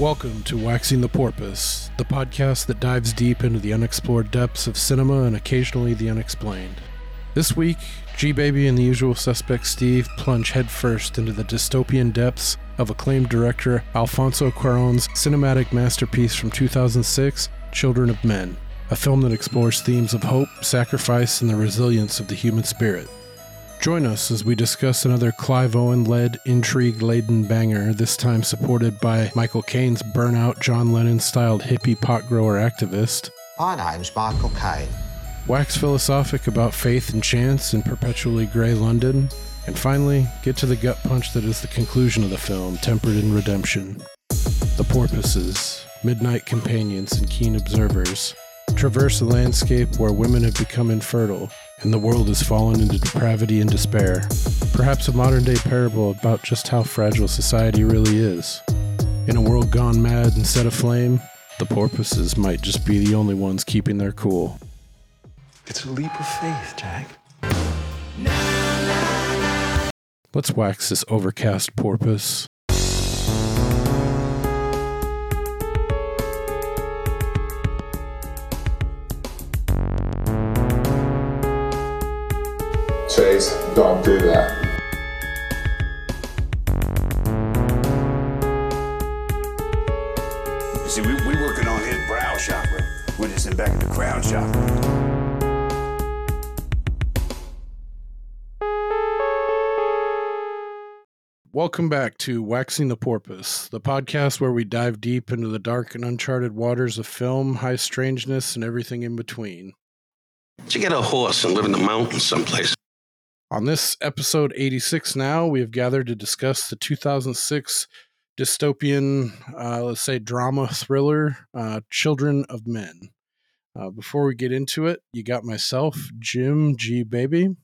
Welcome to Waxing the Porpoise, the podcast that dives deep into the unexplored depths of cinema and occasionally the unexplained. This week, G Baby and the usual suspect Steve plunge headfirst into the dystopian depths of acclaimed director Alfonso Cuarón's cinematic masterpiece from 2006, Children of Men, a film that explores themes of hope, sacrifice, and the resilience of the human spirit. Join us as we discuss another Clive Owen led, intrigue laden banger, this time supported by Michael Caine's burnout, John Lennon styled hippie pot grower activist. My name's Michael Caine. Wax philosophic about faith and chance in perpetually grey London. And finally, get to the gut punch that is the conclusion of the film, tempered in redemption. The porpoises, midnight companions and keen observers, traverse a landscape where women have become infertile and the world has fallen into depravity and despair. Perhaps a modern day parable about just how fragile society really is. In a world gone mad and set aflame, the porpoises might just be the only ones keeping their cool. It's a leap of faith, Jack. Let's wax this overcast porpoise. Chase, don't do that. See, we, we working on his brow chakra. We're just in back of the crown chakra. Welcome back to Waxing the Porpoise, the podcast where we dive deep into the dark and uncharted waters of film, high strangeness, and everything in between. Did you get a horse and live in the mountains someplace? On this episode 86 now, we have gathered to discuss the 2006 dystopian, uh, let's say, drama thriller, uh, Children of Men. Uh, before we get into it, you got myself, Jim G. Baby.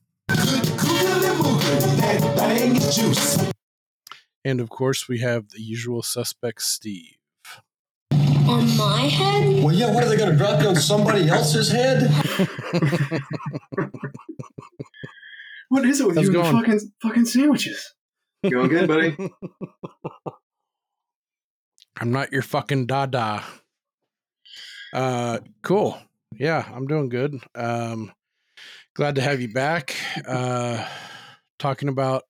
And of course, we have the usual suspect, Steve. On my head? Well, yeah, what are they going to drop you on somebody else's head? What is it with How's you it and the going? fucking fucking sandwiches? Going good, buddy? I'm not your fucking dada. Uh, cool. Yeah, I'm doing good. Um, glad to have you back. Uh, talking about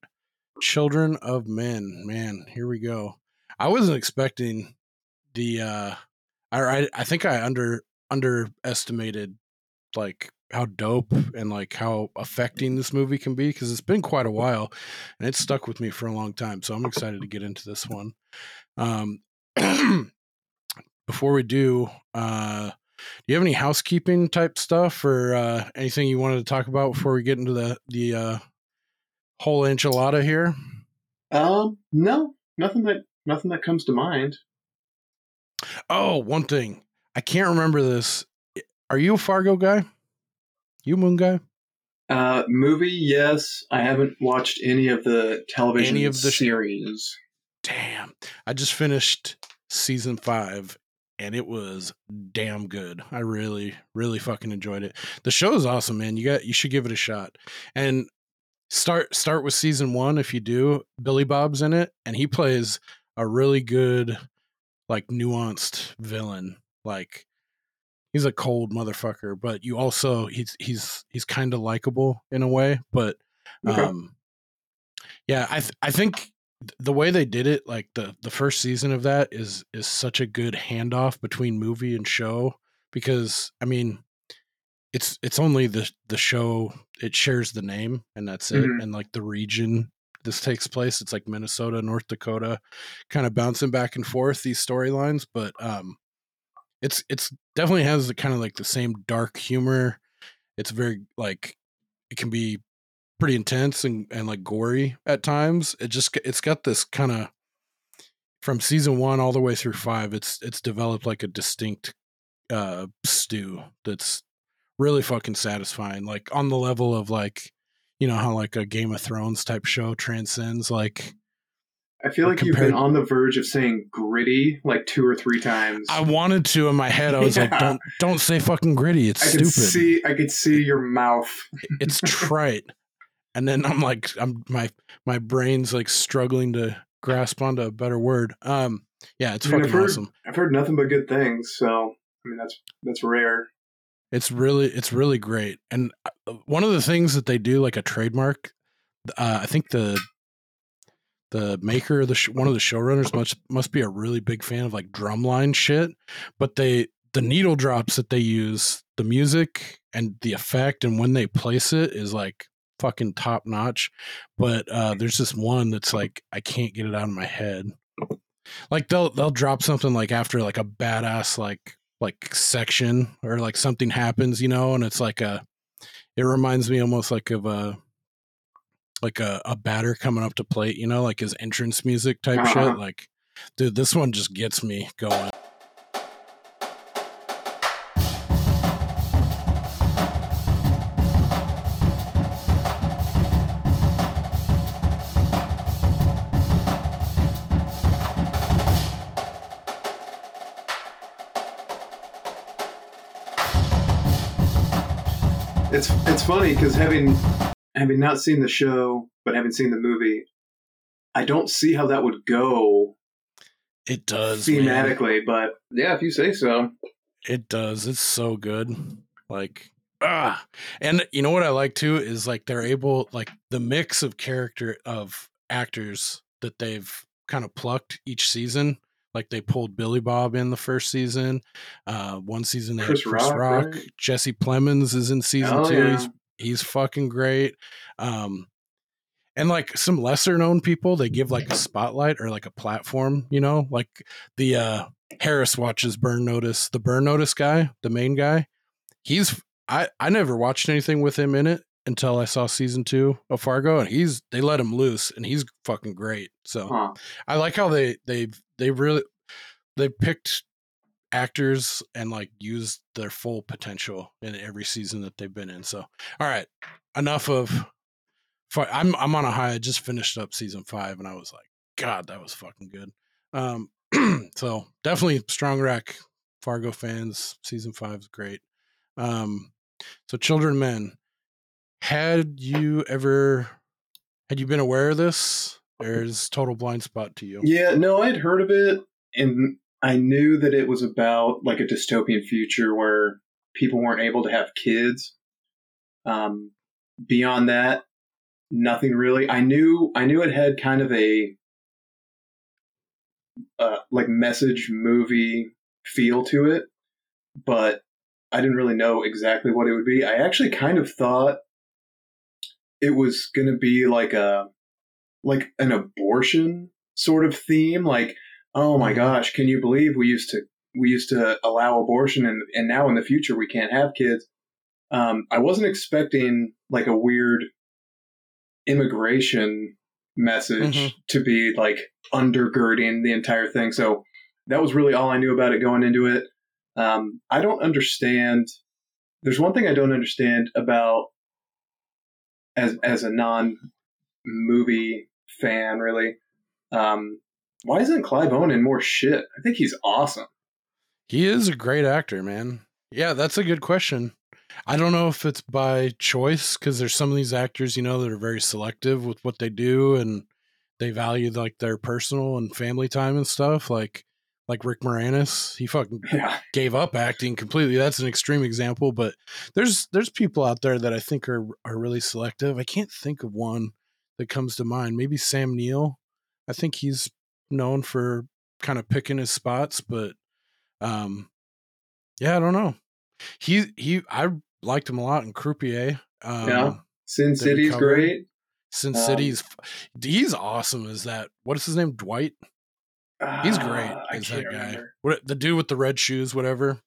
children of men. Man, here we go. I wasn't expecting the. Uh, I I, I think I under underestimated like how dope and like how affecting this movie can be because it's been quite a while and it's stuck with me for a long time. So I'm excited to get into this one. Um, before we do, uh, do you have any housekeeping type stuff or uh, anything you wanted to talk about before we get into the the uh, whole enchilada here? um, no, nothing that nothing that comes to mind. Oh, one thing I can't remember this. Are you a Fargo guy? You Moon guy? Uh, movie, yes. I haven't watched any of the television Any of the sh- series. Damn, I just finished season five and it was damn good. I really, really fucking enjoyed it. The show is awesome, man. You got you should give it a shot. And start start with season one if you do. Billy Bob's in it, and he plays a really good, like nuanced villain. Like he's a cold motherfucker, but you also he's he's he's kind of likable in a way. But Okay. um, yeah, I th- I think the way they did it like the the first season of that is is such a good handoff between movie and show because i mean it's it's only the the show it shares the name and that's it Mhm. and like the region this takes place it's like minnesota north dakota kind of bouncing back and forth these storylines but um it's it's definitely has the kind of like the same dark humor it's very like it can be pretty intense and, and like gory at times. It just it's got this kind of from season one all the way through five. It's it's developed like a distinct uh stew that's really fucking satisfying. Like on the level of like you know how like a Game of Thrones type show transcends like I feel like you've been on the verge of saying gritty like two or three times. I wanted to in my head. I was like, don't don't say fucking gritty. It's I could stupid. see I could see your mouth. it's trite. And then I'm like, I'm my my brain's like struggling to grasp onto a better word. Um, Yeah, it's I mean, fucking I've heard, awesome. I've heard nothing but good things. So I mean, that's that's rare. It's really it's really great. And uh, one of the things that they do like a trademark uh, I think the the maker of the sh- one of the showrunners must must be a really big fan of like drumline shit, but they the needle drops that they use, the music and the effect and when they place it is like fucking top notch. But uh there's this one that's like I can't get it out of my head. Like they'll they'll drop something like after like a badass like like section or like something happens, you know, and it's like a it reminds me almost like of a like a, a batter coming up to plate, you know, like his entrance music type Uh-huh. shit. Like, dude, this one just gets me going. It's it's funny because having having not seen the show but having seen the movie, I don't see how that would go It does, man. thematically. But yeah, if you say so. It does. It's so good. Like ah, and you know what I like too is like they're able like the mix of character of actors that they've kind of plucked each season. Like they pulled Billy Bob in the first season. Uh, one season they had Chris Chris Rock, Rock. right? Jesse Plemons is in season Oh, two. yeah. He's he's fucking great. Um, and like some lesser known people, they give like a spotlight or like a platform. You know, like the uh, Harris watches Burn Notice. The Burn Notice guy, the main guy, he's I I never watched anything with him in it until I saw season two of Fargo, and he's they let him loose, and he's fucking great. So Huh. I like how they they they really they picked actors and like used their full potential in every season that they've been in. So all right, enough of. I'm I'm on a high. I just finished up season five, and I was like, God, that was fucking good. Um, so definitely strong rack Fargo fans. Season five is great. Um, so children men, had you ever had you been aware of this? There's total blind spot to you. Yeah, no, I'd heard of it, and I knew that it was about like a dystopian future where people weren't able to have kids. Um, beyond that, nothing really. I knew I knew it had kind of a uh, like message movie feel to it, but I didn't really know exactly what it would be. I actually kind of thought it was going to be like a like an abortion sort of theme like oh my gosh can you believe we used to we used to allow abortion and and now in the future we can't have kids. Um i wasn't expecting like a weird immigration message Mhm. to be like undergirding the entire thing. So that was really all i knew about it going into it. Um i don't understand there's one thing i don't understand about as as a non movie fan really. Um why isn't clive owen in more shit i think he's awesome He is a great actor, man. Yeah, that's a good question. I don't know if it's by choice because there's some of these actors, you know, that are very selective with what they do and they value like their personal and family time and stuff. Like like Rick Moranis, he fucking yeah gave up acting completely. That's an extreme example, but there's there's people out there that I think are are really selective. I can't think of one that comes to mind. Maybe Sam Neill. I think he's known for kind of picking his spots, but um yeah, I don't know. He he I liked him a lot in Croupier. Um Yeah. sin city's great Sin Um, City's he's awesome Is that. What is his name? Dwight? He's great Ah, I as can't that guy. remember. What the dude with the red shoes, whatever.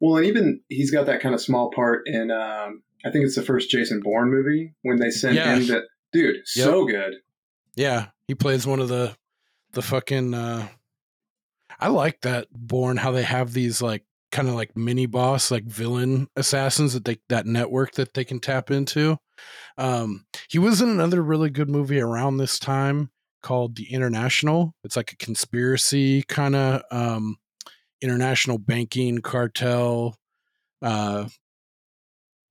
well and even he's got that kind of small part in um i think it's the first jason bourne movie when they sent Yeah. him that dude so good Yeah, he plays one of the the fucking uh I like that Bourne how they have these like kind of like mini boss like villain assassins that they that network that they can tap into. Um he was in another really good movie around this time called The International. It's like a conspiracy kind of um international banking cartel uh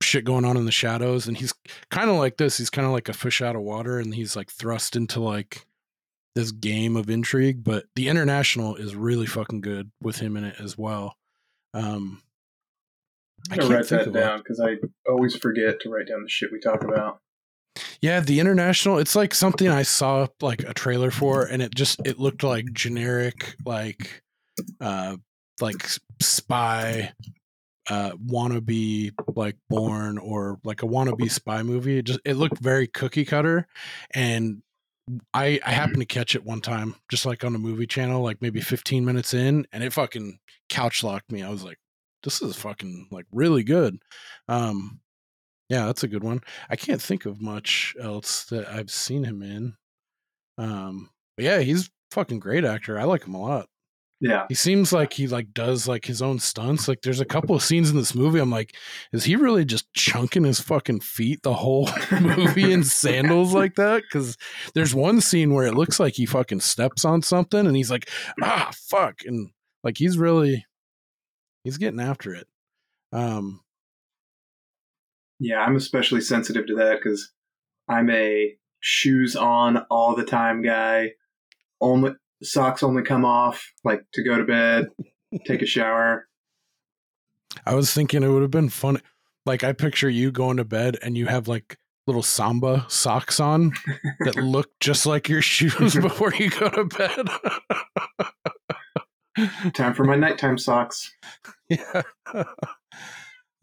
shit going on in the shadows and he's kind of like this he's kind of like a fish out of water and he's like thrust into like this game of intrigue. But the international is really fucking good with him in it as well. Um, I'm gonna write that down because I always forget to write down the shit we talk about. Yeah, the international, it's like something I saw like a trailer for and it just it looked like generic like uh like spy uh wannabe like Bourne or like a wannabe spy movie. It just it looked very cookie cutter and I I happened to catch it one time just like on a movie channel like maybe 15 minutes in and it fucking couch locked me. I was like this is fucking like really good. Um yeah, that's a good one. I can't think of much else that I've seen him in. Um, but yeah, he's fucking great actor. I like him a lot. Yeah, he seems like he like does like his own stunts. Like there's a couple of scenes in this movie. I'm like, is he really just chunking his fucking feet the whole movie in sandals like that? Because there's one scene where it looks like he fucking steps on something and he's like, ah, fuck, and like he's really he's getting after it. Um, yeah, I'm especially sensitive to that because I'm a shoes on all the time guy. Only socks only come off like to go to bed, take a shower. I was thinking it would have been fun. Like I picture you going to bed and you have like little samba socks on that look just like your shoes before you go to bed. Time for my nighttime socks. Yeah.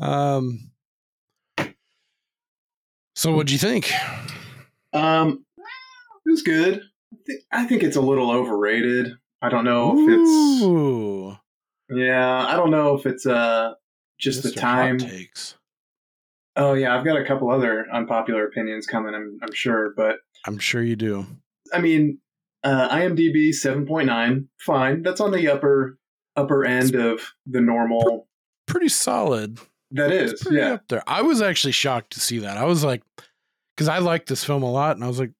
um so, what'd you think? Um, it was good. I think, I think it's a little overrated. I don't know if Ooh. it's. Yeah, I don't know if it's uh just Mr. the time. takes. Oh yeah, I've got a couple other unpopular opinions coming. I'm I'm sure, but I'm sure you do. I mean, uh, IMDb seven point nine, fine. That's on the upper upper end of the normal. Pretty solid. That is, yeah. Up there. I was actually shocked to see that. I was like, because I like this film a lot, and I was like,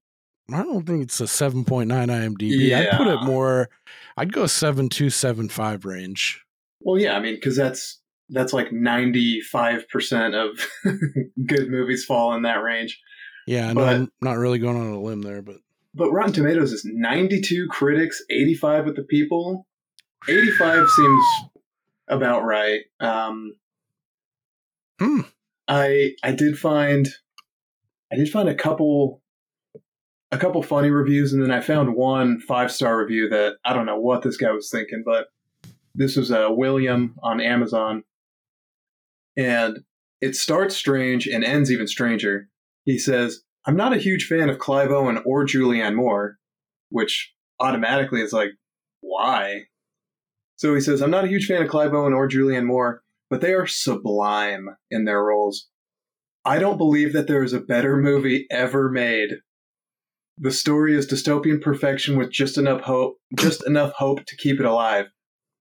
I don't think it's a seven point nine IMDb. Yeah. I'd put it more. I'd go seven two seven five range. Well, yeah, I mean, because that's that's like ninety five percent of good movies fall in that range. Yeah, but, I'm not really going on a limb there, but but Rotten Tomatoes is ninety two critics, eighty five with the people. Eighty five seems about right. Um, Hmm. I I did find I did find a couple a couple funny reviews, and then I found one five star review that I don't know what this guy was thinking, but this was uh, William on Amazon, and it starts strange and ends even stranger. He says, "I'm not a huge fan of Clive Owen or Julianne Moore," which automatically is like, why? So he says, "I'm not a huge fan of Clive Owen or Julianne Moore." but they are sublime in their roles. I don't believe that there is a better movie ever made. The story is dystopian perfection with just enough hope, just enough hope to keep it alive.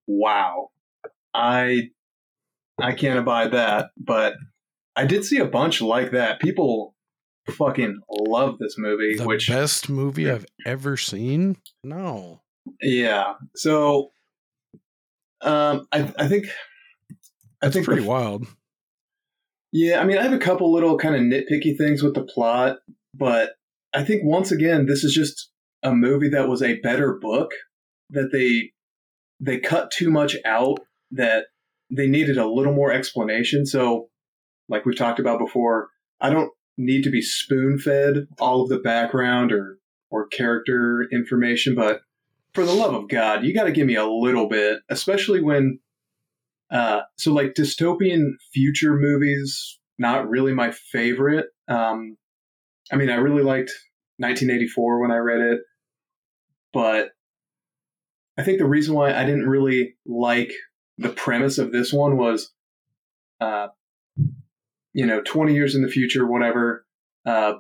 Wow. I I can't abide that, but I did see a bunch like that. People fucking love this movie, the which best movie I've ever seen. No. Yeah. So um I I think I think pretty the, wild. Yeah, I mean, I have a couple little kind of nitpicky things with the plot, but I think once again, this is just a movie that was a better book that they they cut too much out that they needed a little more explanation. So, like we've talked about before, I don't need to be spoon fed all of the background or or character information, but for the love of God, you got to give me a little bit, especially when uh, so like dystopian future movies, not really my favorite. Um, I mean, I really liked 1984 when I read it, but I think the reason why I didn't really like the premise of this one was, uh, you know, 20 years in the future, whatever, uh,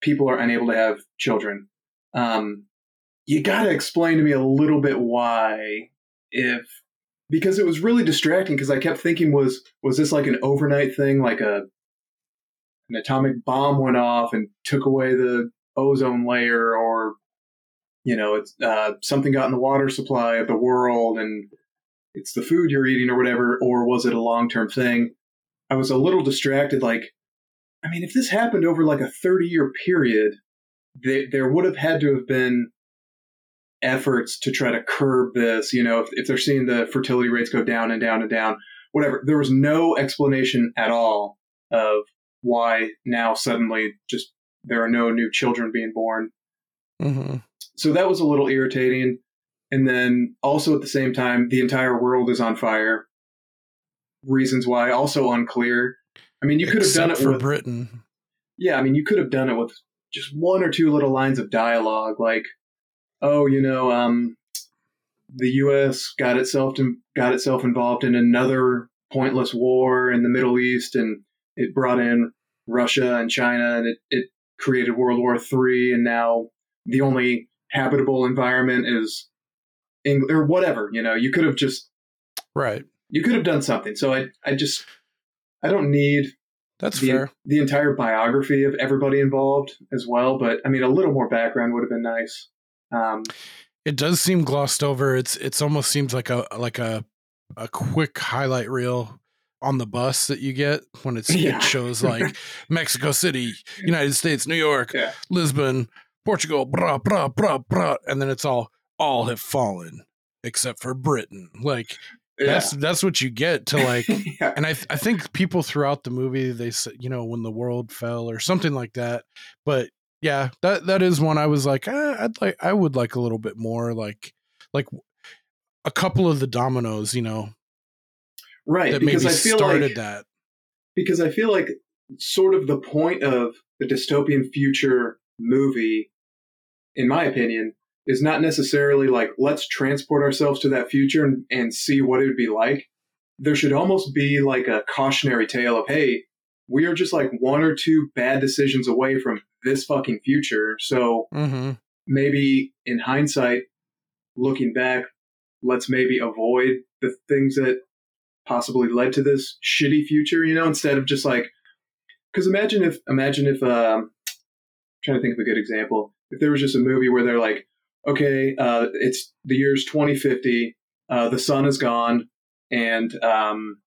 people are unable to have children. Um, you got to explain to me a little bit why, if because it was really distracting because I kept thinking was was this like an overnight thing like a an atomic bomb went off and took away the ozone layer or you know it's uh, something got in the water supply of the world and it's the food you're eating or whatever or was it a long-term thing I was a little distracted like I mean if this happened over like a 30 year period they, there would have had to have been efforts to try to curb this. You know, if, if they're seeing the fertility rates go down and down and down, whatever. There was no explanation at all of why now suddenly just there are no new children being born. hmm So that was a little irritating. And then also at the same time, the entire world is on fire. Reasons why also unclear. I mean, you could have done it for with Britain. yeah, I mean, you could have done it with just one or two little lines of dialogue, like, "Oh, you know, um, the U.S. got itself to, got itself involved in another pointless war in the Middle East, and it brought in Russia and China, and it, it created World War Three, and now the only habitable environment is England or whatever." You know, you could have just Right. you could have done something. So I, I just, I don't need That's the, fair. the entire biography of everybody involved as well. But I mean, a little more background would have been nice. Um, It does seem glossed over. It's it's almost seems like a like a a quick highlight reel on the bus that you get when it's Yeah. it shows like Mexico City, United States, New York, Yeah. Lisbon, Portugal, blah blah blah blah, and then it's all all have fallen except for Britain. Like that's that's what you get to like yeah. and I th- I think people throughout the movie they said you know when the world fell or something like that. But yeah, that that is one I was like eh, I'd like I would like a little bit more like like a couple of the dominoes you know right. that Because maybe I feel started like that. because I feel like sort of the point of the dystopian future movie, in my opinion, is not necessarily like let's transport ourselves to that future and, and see what it would be like. There should almost be like a cautionary tale of hey, we are just like one or two bad decisions away from this fucking future. So Mm-hmm. maybe in hindsight, looking back, let's maybe avoid the things that possibly led to this shitty future, you know, instead of just like, because imagine if, imagine if, um, trying to think of a good example, if there was just a movie where they're like, okay, uh, it's the year's 2050, uh, the sun is gone, and, um,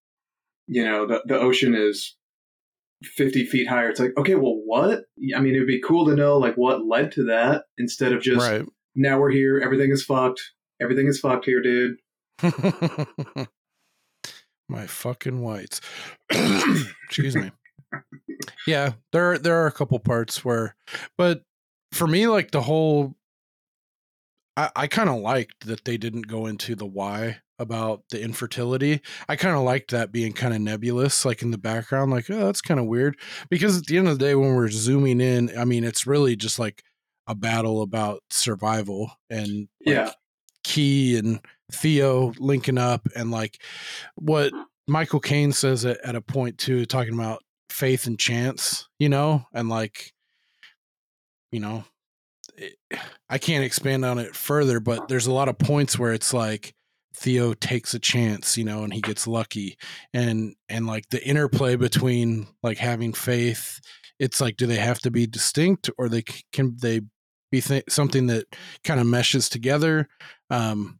you know, the, the ocean is 50 feet higher. It's like, okay, well, what? I mean, it'd be cool to know, like, what led to that instead of just, Right. now we're here, everything is fucked, everything is fucked here, dude. My fucking whites. Excuse me. Yeah, there are, there are a couple parts where, but for me, like the whole, I, I kind of liked that they didn't go into the why about the infertility. I kind of liked that being kind of nebulous, like in the background, like oh, that's kind of weird. Because at the end of the day, when we're zooming in, I mean, it's really just like a battle about survival and like, Yeah. Kee and Theo linking up and like what Michael Caine says at, at a point too, talking about faith and chance, you know, and like, you know, it, I can't expand on it further, but there's a lot of points where it's like Theo takes a chance, you know, and he gets lucky, and and like the interplay between like having faith, it's like, do they have to be distinct, or they can they be th- something that kind of meshes together? Um,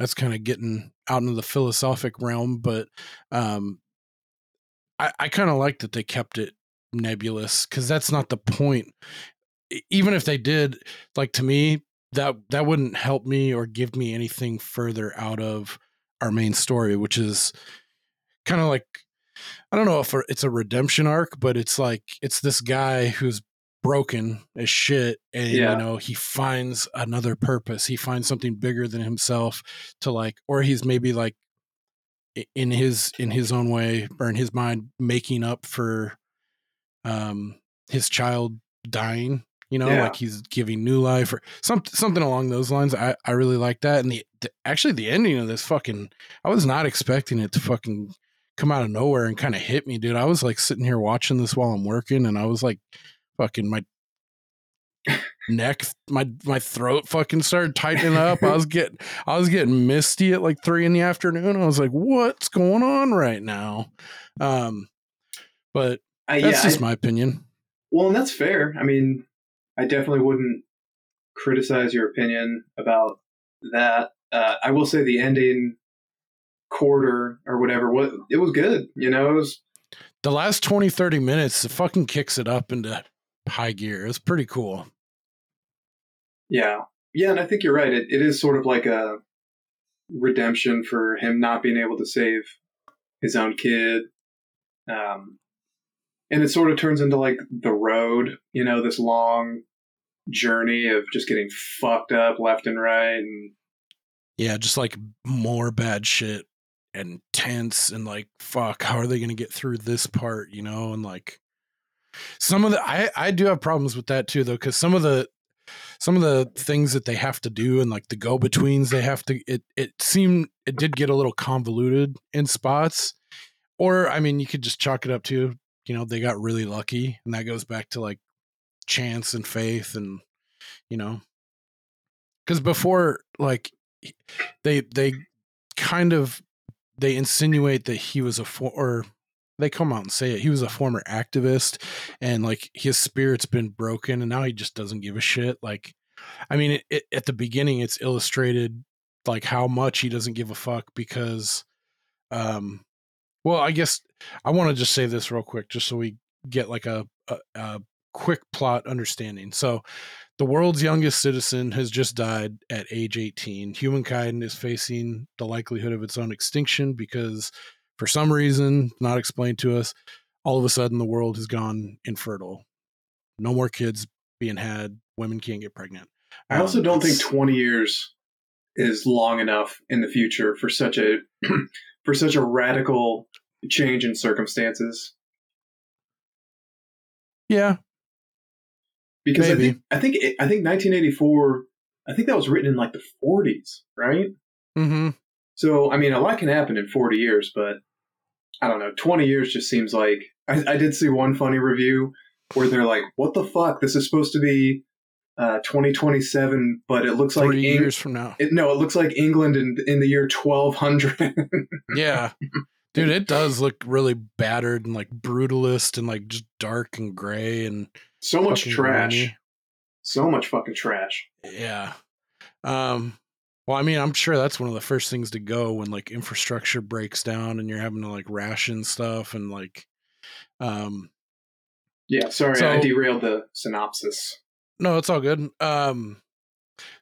that's kind of getting out into the philosophic realm, but um, I, I kind of like that they kept it nebulous because that's not the point. Even if they did, like to me, that that wouldn't help me or give me anything further out of our main story, which is kind of like I don't know if it's a redemption arc, but it's like it's this guy who's broken as shit and Yeah. you know he finds another purpose he finds something bigger than himself to like or he's maybe like in his in his own way or in his mind making up for um his child dying you know Yeah. like he's giving new life or some, something along those lines i i really like that and the, the actually the ending of this fucking i was not expecting it to fucking come out of nowhere and kind of hit me dude i was like sitting here watching this while i'm working and i was like fucking my neck my my throat fucking started tightening up i was getting i was getting misty at like three in the afternoon i was like what's going on right now um but I, that's yeah, just I- my opinion Well, and that's fair. I mean, I definitely wouldn't criticize your opinion about that. Uh, I will say the ending quarter or whatever, what it was good. You know, it was the last 20 30 minutes it fucking kicks it up into high gear it's pretty cool yeah. Yeah, and I think you're right. It, it is sort of like a redemption for him not being able to save his own kid. Um, and it sort of turns into like the road, you know, this long journey of just getting fucked up left and right. And Yeah, just like more bad shit and tense and like fuck, how are they gonna get through this part, you know? And like some of the I I do have problems with that too though, because some of the some of the things that they have to do and like the go betweens they have to it it seemed it did get a little convoluted in spots. Or I mean you could just chalk it up to, you know, they got really lucky and that goes back to like chance and faith and you know because before like they they kind of they insinuate that he was a for or they come out and say it. He was a former activist and like his spirit's been broken and now he just doesn't give a shit. Like i mean it, it, at the beginning it's illustrated like how much he doesn't give a fuck because um well i guess i want to just say this real quick just so we get like a, a, a quick plot understanding. So the world's youngest citizen has just died at age 18. Humankind is facing the likelihood of its own extinction because, for some reason not explained to us, all of a sudden the world has gone infertile. No more kids being had. Women can't get pregnant. I also Um, don't think 20 years is long enough in the future for such a for such a radical change in circumstances. Yeah, Because I think I think I think 1984. I think that was written in like the 40s, right? mm-hmm. So I mean, a lot can happen in 40 years, but I don't know. 20 years just seems like I, I did see one funny review where they're like, "What the fuck? This is supposed to be uh, 2027, but it looks like Eng- years from now. It, no, it looks like England in in the year 1200. yeah, dude, it does look really battered and like brutalist and like just dark and gray and so much trash. So much fucking trash. Yeah. Um well, I mean, I'm sure that's one of the first things to go when like infrastructure breaks down and you're having to like ration stuff and like um Yeah, sorry, So- I derailed the synopsis. no, it's all good. Um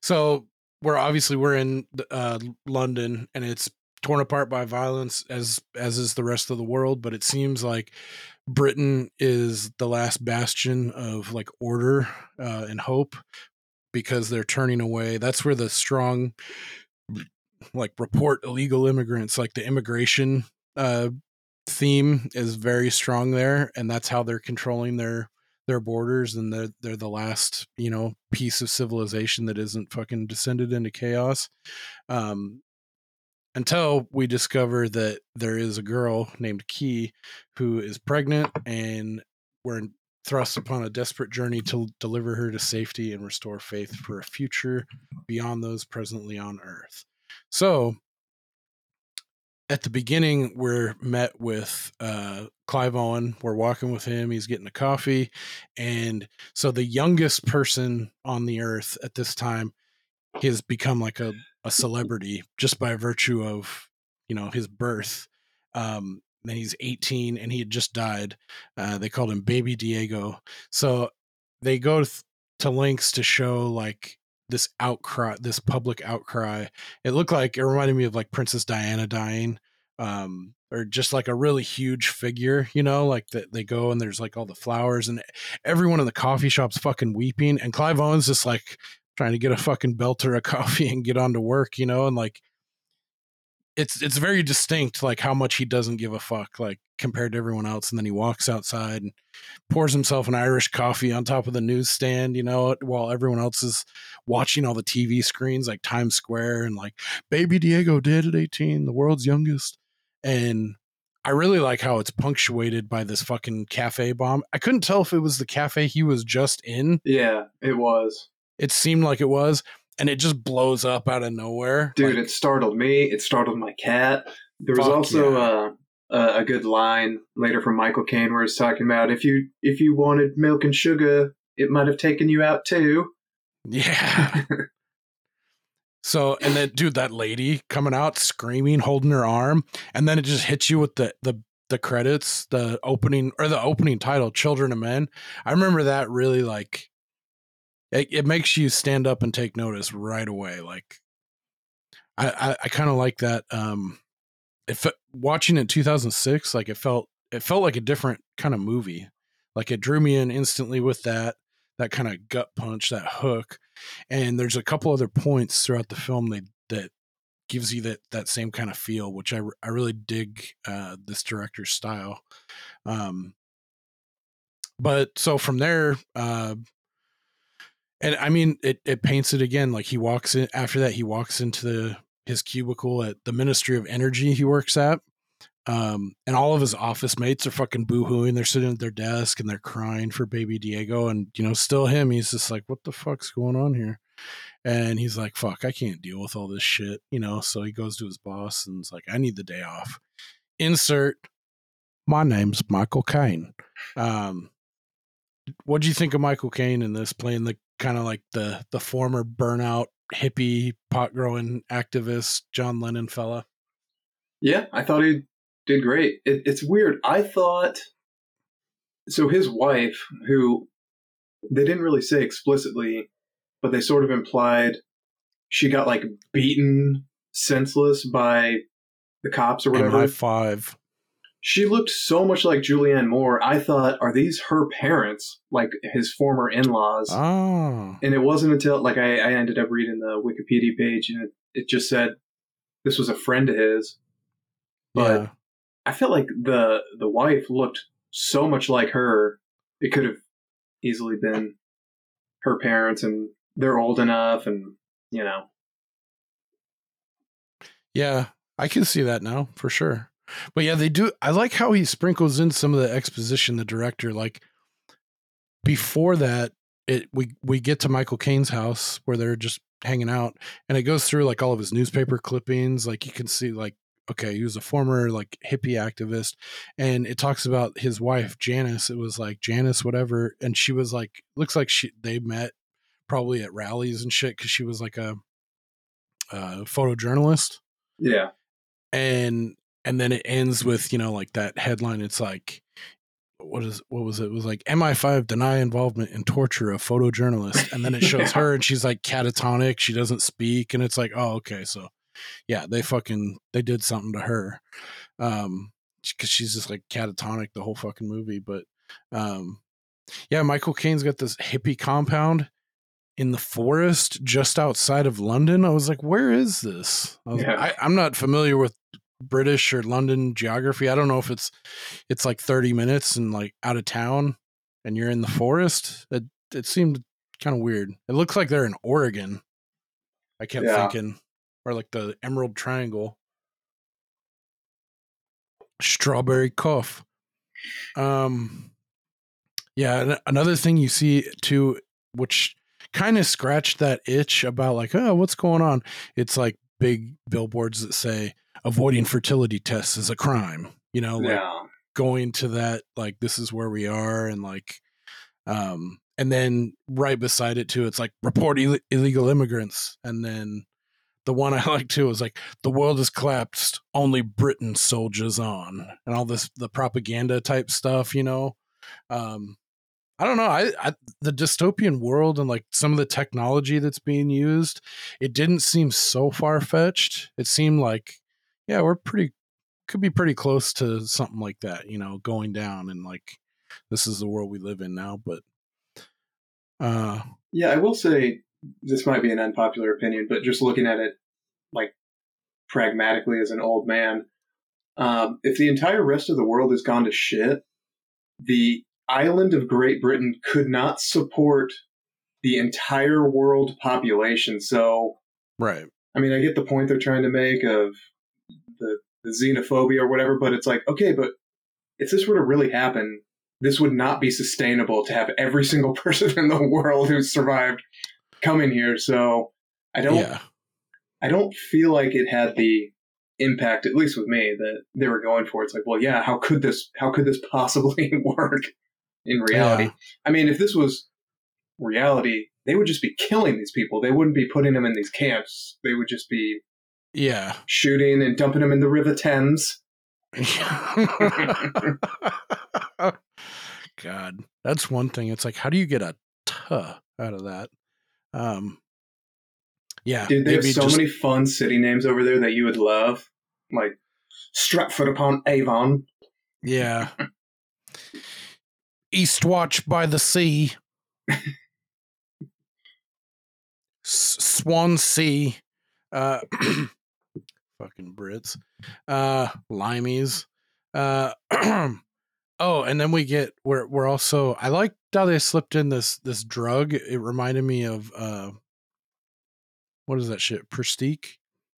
so we're obviously we're in uh London and it's torn apart by violence as as is the rest of the world, but it seems like Britain is the last bastion of like order uh and hope because they're turning away. That's where the strong like report illegal immigrants like the immigration uh theme is very strong there and that's how they're controlling their their borders and they're they're the last you know piece of civilization that isn't fucking descended into chaos um until we discover that there is a girl named Kee who is pregnant and we're thrust upon a desperate journey to deliver her to safety and restore faith for a future beyond those presently on earth. So at the beginning, we're met with uh, Clive Owen. We're walking with him. He's getting a coffee. And so the youngest person on the earth at this time has become like a, a celebrity just by virtue of, you know, his birth. Um, and he's 18 and he had just died. Uh, they called him Baby Diego. So they go th- to lengths to show like this outcry, this public outcry. It looked like it reminded me of like Princess Diana dying, um, or just like a really huge figure, you know, like that they go and there's like all the flowers and everyone in the coffee shop's fucking weeping, and Clive Owen's just like trying to get a fucking belter of coffee and get on to work, you know, and like it's it's very distinct like how much he doesn't give a fuck like compared to everyone else and then he walks outside and pours himself an irish coffee on top of the newsstand you know while everyone else is watching all the tv screens like times square and like baby diego did at 18 the world's youngest. And i really like how it's punctuated by this fucking cafe bomb. I couldn't tell if it was the cafe he was just in. Yeah, it was. it seemed like it was and it just blows up out of nowhere Dude, Like, it startled me. It startled my cat. There was also yeah. uh, a, a good line later from Michael Caine where he's talking about if you if you wanted milk and sugar, it might have taken you out too. Yeah. so and then dude, that lady coming out screaming, holding her arm, and then it just hits you with the the the credits, the opening or the opening title, Children of Men. I remember that really like it, it makes you stand up and take notice right away. Like, I I, I kind of like that. Um, if watching it in 2006, like it felt it felt like a different kind of movie. Like it drew me in instantly with that that kind of gut punch, that hook. And there's a couple other points throughout the film that that gives you that that same kind of feel, which I I really dig uh, this director's style. Um, but so from there, uh, and I mean, it it paints it again. Like he walks in after that, he walks into the his cubicle at the Ministry of Energy he works at. Um, and all of his office mates are fucking boohooing. They're sitting at their desk and they're crying for baby Diego. And, you know, still him, he's just like, what the fuck's going on here? And he's like, fuck, I can't deal with all this shit, you know? So he goes to his boss and is like, I need the day off. Insert, my name's Michael Caine. Um, what do you think of Michael Caine in this, playing the kind of like the the former burnout hippie pot growing activist John Lennon fella? Yeah, I thought he did great. It, it's weird. I thought so. His wife, who they didn't really say explicitly, but they sort of implied she got like beaten senseless by the cops or whatever. MI5. She looked so much like Julianne Moore. I thought, are these her parents, like his former in-laws? Oh. And it wasn't until like I, I ended up reading the Wikipedia page, and it, it just said this was a friend of his. But Yeah. I felt like the the wife looked so much like her. It could have easily been her parents, and they're old enough, and you know, Yeah, I can see that now for sure. But yeah, they do. I like how he sprinkles in some of the exposition. The director, like before that, it we we get to Michael Caine's house where they're just hanging out, and it goes through like all of his newspaper clippings. Like you can see, like okay, he was a former like hippie activist, and it talks about his wife Janice. It was like Janice, whatever, and she was like looks like she they met probably at rallies and shit because she was like a, uh photojournalist yeah, and and then it ends with you know like that headline it's like what is what was it? it was like mi5 deny involvement in torture of photojournalist and then it shows Yeah. her and she's like catatonic she doesn't speak and it's like oh okay so yeah they fucking they did something to her um because she's just like catatonic the whole fucking movie but um yeah michael caine's got this hippie compound in the forest just outside of London. I was like, where is this? I was, Yeah. I, I'm not familiar with British or London geography. I don't know if it's it's like 30 minutes and like out of town and you're in the forest. It it seemed kind of weird. It looks like they're in Oregon. I kept Yeah. thinking. Or like the Emerald Triangle. Strawberry Cough. Um yeah, another thing you see too, which kind of scratched that itch about like, oh, what's going on? It's like big billboards that say avoiding fertility tests is a crime. You know, like yeah, going to that, like this is where we are, and like, um, and then right beside it too, it's like report Ill- illegal immigrants, and then the one I like too is like the world has collapsed, only Britain soldiers on, and all this the propaganda type stuff, you know. Um, I don't know. I, I the dystopian world and like some of the technology that's being used, it didn't seem so far fetched. It seemed like, yeah, we're pretty could be pretty close to something like that, you know, going down and like this is the world we live in now. But uh yeah. I will say this might be an unpopular opinion, but just looking at it like pragmatically as an old man, um, if the entire rest of the world has gone to shit, the island of Great Britain could not support the entire world population. So right. I mean, I get the point they're trying to make of the, the xenophobia or whatever, but it's like, okay, but if this were to really happen, this would not be sustainable to have every single person in the world who's survived coming here. So I don't, Yeah. I don't feel like it had the impact, at least with me, that they were going for. It's like, well, yeah, how could this, how could this possibly work in reality? Yeah. I mean, if this was reality, they would just be killing these people. They wouldn't be putting them in these camps. They would just be Yeah. shooting and dumping them in the River Thames. God, that's one thing. It's like, how do you get a tuh out of that? Um, yeah, Dude, they have so just- many fun city names over there that you would love, like Stratford upon Avon. Yeah. Eastwatch by the sea. S- Swansea. Uh, fucking Brits. Uh, Limeys. Uh, oh, and then we get we're we're also I like how they slipped in this this drug. It reminded me of uh, what is that shit? Prestique.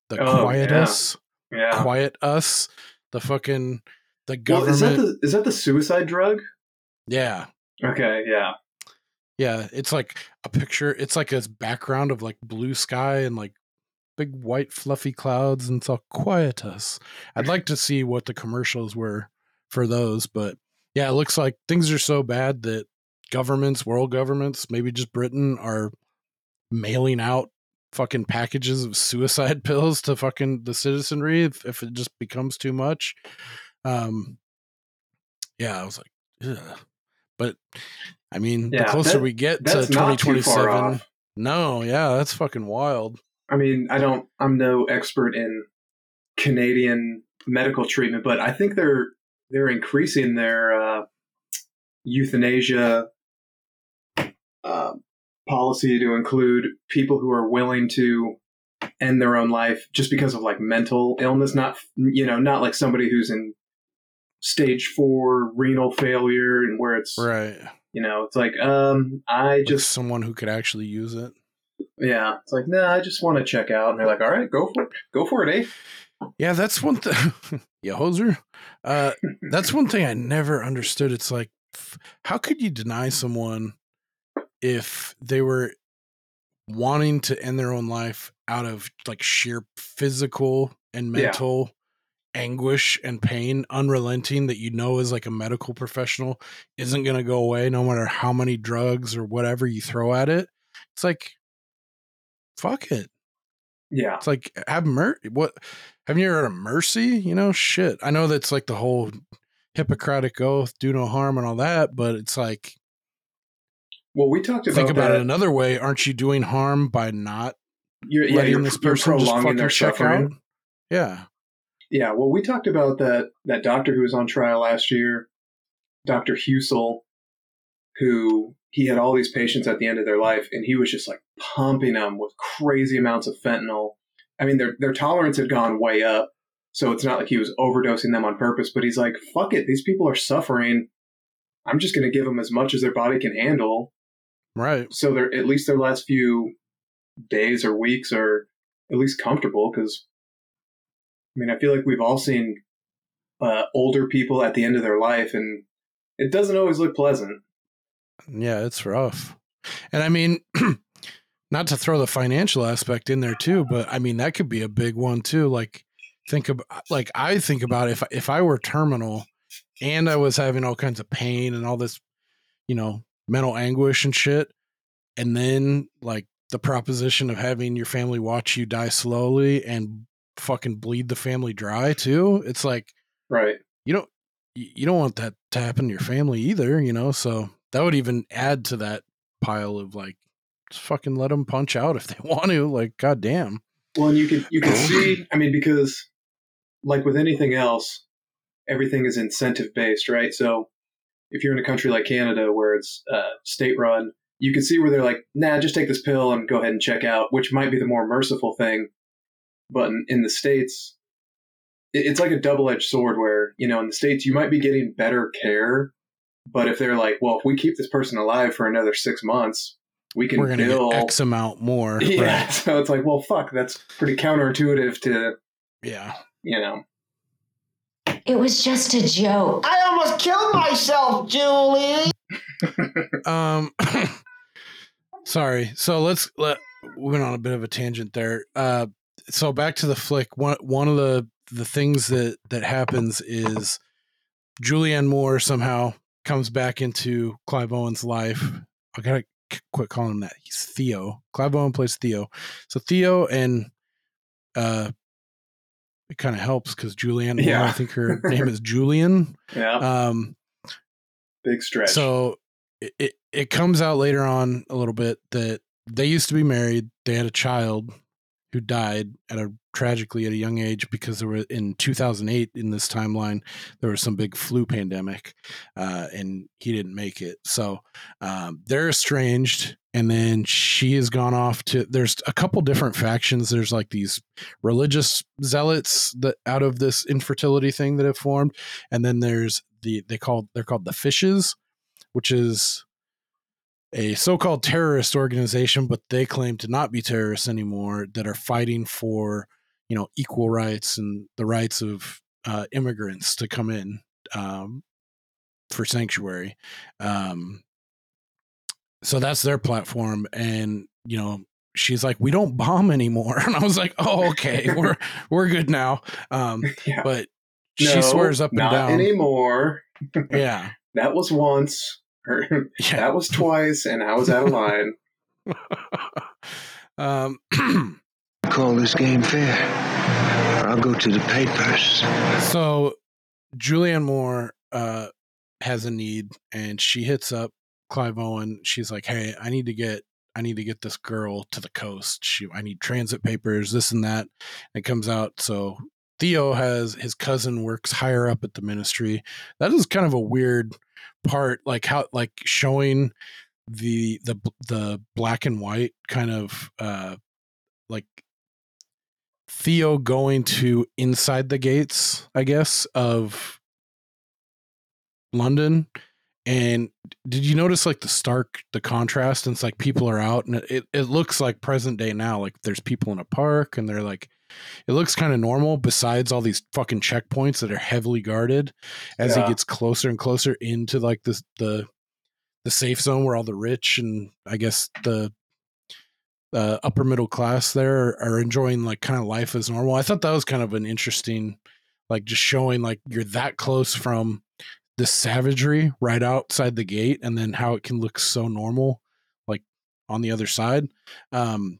The Oh, quiet yeah. us. Yeah. Quietus. The fucking the Well, government. is that the is that the suicide drug? yeah. Okay, yeah. Yeah, it's like a picture. It's like a background of like blue sky and like big white fluffy clouds, and it's all quietus. I'd like to see what the commercials were for those, but yeah, it looks like things are so bad that governments, world governments, maybe just Britain, are mailing out fucking packages of suicide pills to fucking the citizenry if, if it just becomes too much. Um, yeah, I was like, Ugh. but I mean, Yeah, the closer that- we get to That's not too far 2027, no, yeah, that's fucking wild. I mean, I don't. I'm no expert in Canadian medical treatment, but I think they're they're increasing their uh, euthanasia uh, policy to include people who are willing to end their own life just because of like mental illness. Not you know, not like somebody who's in stage four renal failure and where it's Right. you know it's like um I Like just someone who could actually use it. Yeah it's like nah I just want to check out and they're like all right go for it go for it eh Yeah, that's one thing. yeah, hoser. Uh, that's one thing I never understood. It's like, how could you deny someone if they were wanting to end their own life out of like sheer physical and Yeah. mental anguish and pain, unrelenting that you know as like a medical professional isn't going to go away no matter how many drugs or whatever you throw at it? It's like, fuck it. yeah It's like have mer what haven't you heard of mercy? You know, shit. I know that's like the whole Hippocratic oath, do no harm and all that, but it's like well we talked about think about that. it another way. Aren't you doing harm by not you're, yeah, letting you're, this you're person just prolonging their check suffering. out? Yeah. Yeah, well, we talked about that that doctor who was on trial last year, Doctor Husel, who he had all these patients at the end of their life, and he was just like pumping them with crazy amounts of fentanyl. I mean, their their tolerance had gone way up, so it's not like he was overdosing them on purpose. But he's like, "Fuck it, these people are suffering. I'm just going to give them as much as their body can handle, Right. so they're at least their last few days or weeks are at least comfortable because i mean i feel like we've all seen uh, older people at the end of their life and it doesn't always look pleasant Yeah, it's rough. And I mean, not to throw the financial aspect in there too, but I mean that could be a big one too. Like think about uh, like I think about if if I were terminal and I was having all kinds of pain and all this, you know, mental anguish and shit, and then like the proposition of having your family watch you die slowly and fucking bleed the family dry too. It's like right you don't you you don't want that to happen to your family either, you know. So that would even add to that pile of like, just fucking let them punch out if they want to. Like, goddamn. well and you can you can see i mean because like with anything else everything is incentive based right so if you're in a country like canada where it's uh, state run you can see where they're like nah just take this pill and go ahead and check out which might be the more merciful thing but in, in the states it- it's like a double-edged sword where you know in the states you might be getting better care but if they're like well if we keep this person alive for another six months we can We're bill get X amount more. yeah Right. so it's like well fuck that's pretty counterintuitive to Yeah. you know It was just a joke. I almost killed myself, Julie. Um. sorry. So let's let we went on a bit of a tangent there. Uh. So back to the flick. One one of the the things that that happens is Julianne Moore somehow comes back into Clive Owen's life. I gotta quit calling him that. He's Theo. Clive Owen plays Theo. So Theo and uh, it kind of helps because Julianne Moore. Yeah. I think her name is Julian. yeah Um. big stretch So it, it it comes out later on a little bit that they used to be married. They had a child who died at a tragically at a young age because there were in 2008 in this timeline there was some big flu pandemic uh, and he didn't make it. So um, they're estranged and then she has gone off to there's a couple different factions. There's like these religious zealots that out of this infertility thing that have formed and then there's the they call they're called the fishes which is a so-called terrorist organization but they claim to not be terrorists anymore that are fighting for you know equal rights and the rights of uh, immigrants to come in um, for sanctuary um, so that's their platform and you know she's like we don't bomb anymore and i was like oh okay we're we're good now um, Yeah. but No, she swears up and not down anymore. yeah That was once. Or yeah that was twice, and I was out of line. um, Call this game fair. Or I'll go to the papers. So Julianne Moore uh, has a need, and she hits up Clive Owen. She's like, "Hey, I need to get." I need to get this girl to the coast. She, I need transit papers, this and that. And It comes out. So Theo has his cousin works higher up at the ministry. That is kind of a weird part, like how, like showing the the the black and white kind of uh like Theo going to inside the gates, I guess, of London. And did you notice like the stark, the contrast? And it's like people are out and it, it looks like present day now. Like there's people in a park and they're like, it looks kind of normal besides all these fucking checkpoints that are heavily guarded as Yeah. he gets closer and closer into like this, the, the safe zone where all the rich and I guess the uh, upper middle class there are, are enjoying like kind of life as normal. I thought that was kind of an interesting, like just showing like you're that close from the savagery right outside the gate, and then how it can look so normal, like on the other side. Um,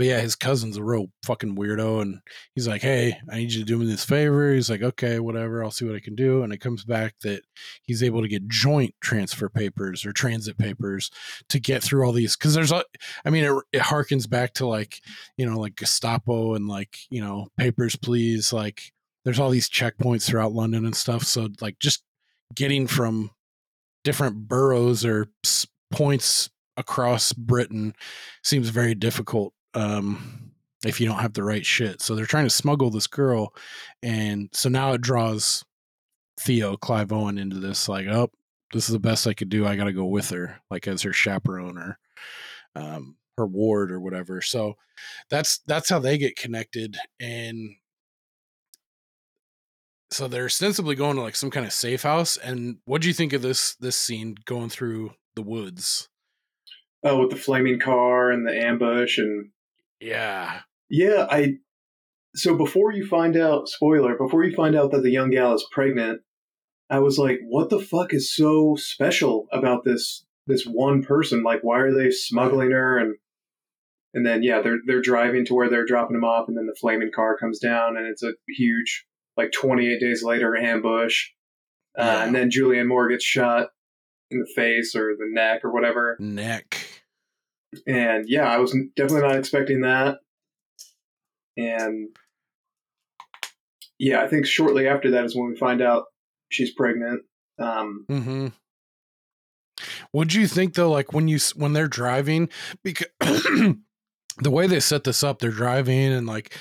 but yeah, his cousin's a real fucking weirdo, and he's like, "Hey, I need you to do me this favor." He's like, "Okay, whatever, I'll see what I can do." And it comes back that he's able to get joint transfer papers or transit papers to get through all these because there's a I mean, it, it harkens back to like, you know, like Gestapo and like, you know, papers, please. Like, there's all these checkpoints throughout London and stuff. So, like, just getting from different boroughs or points across Britain seems very difficult um, if you don't have the right shit. So, they're trying to smuggle this girl. And so now it draws Theo, Clive Owen, into this, like, oh, this is the best I could do. I got to go with her, like, as her chaperone or um, her ward or whatever. So that's that's how they get connected, and so they're ostensibly going to like some kind of safe house. And what do you think of this this scene going through the woods? Oh, with the flaming car and the ambush, and Yeah, yeah, I. So before you find out, spoiler, before you find out that the young gal is pregnant, I was like, what the fuck is so special about this this one person? Like, why are they smuggling her? And and then yeah, they're they're driving to where they're dropping him off, and then the flaming car comes down, and it's a huge, like 28 days later ambush. Uh, Yeah. And then Julianne Moore gets shot in the face or the neck or whatever. neck. And yeah, I was definitely not expecting that. And yeah, I think shortly after that is when we find out she's pregnant. Um, Mm-hmm. Would you think though, like when you when they're driving, because the way they set this up, they're driving and like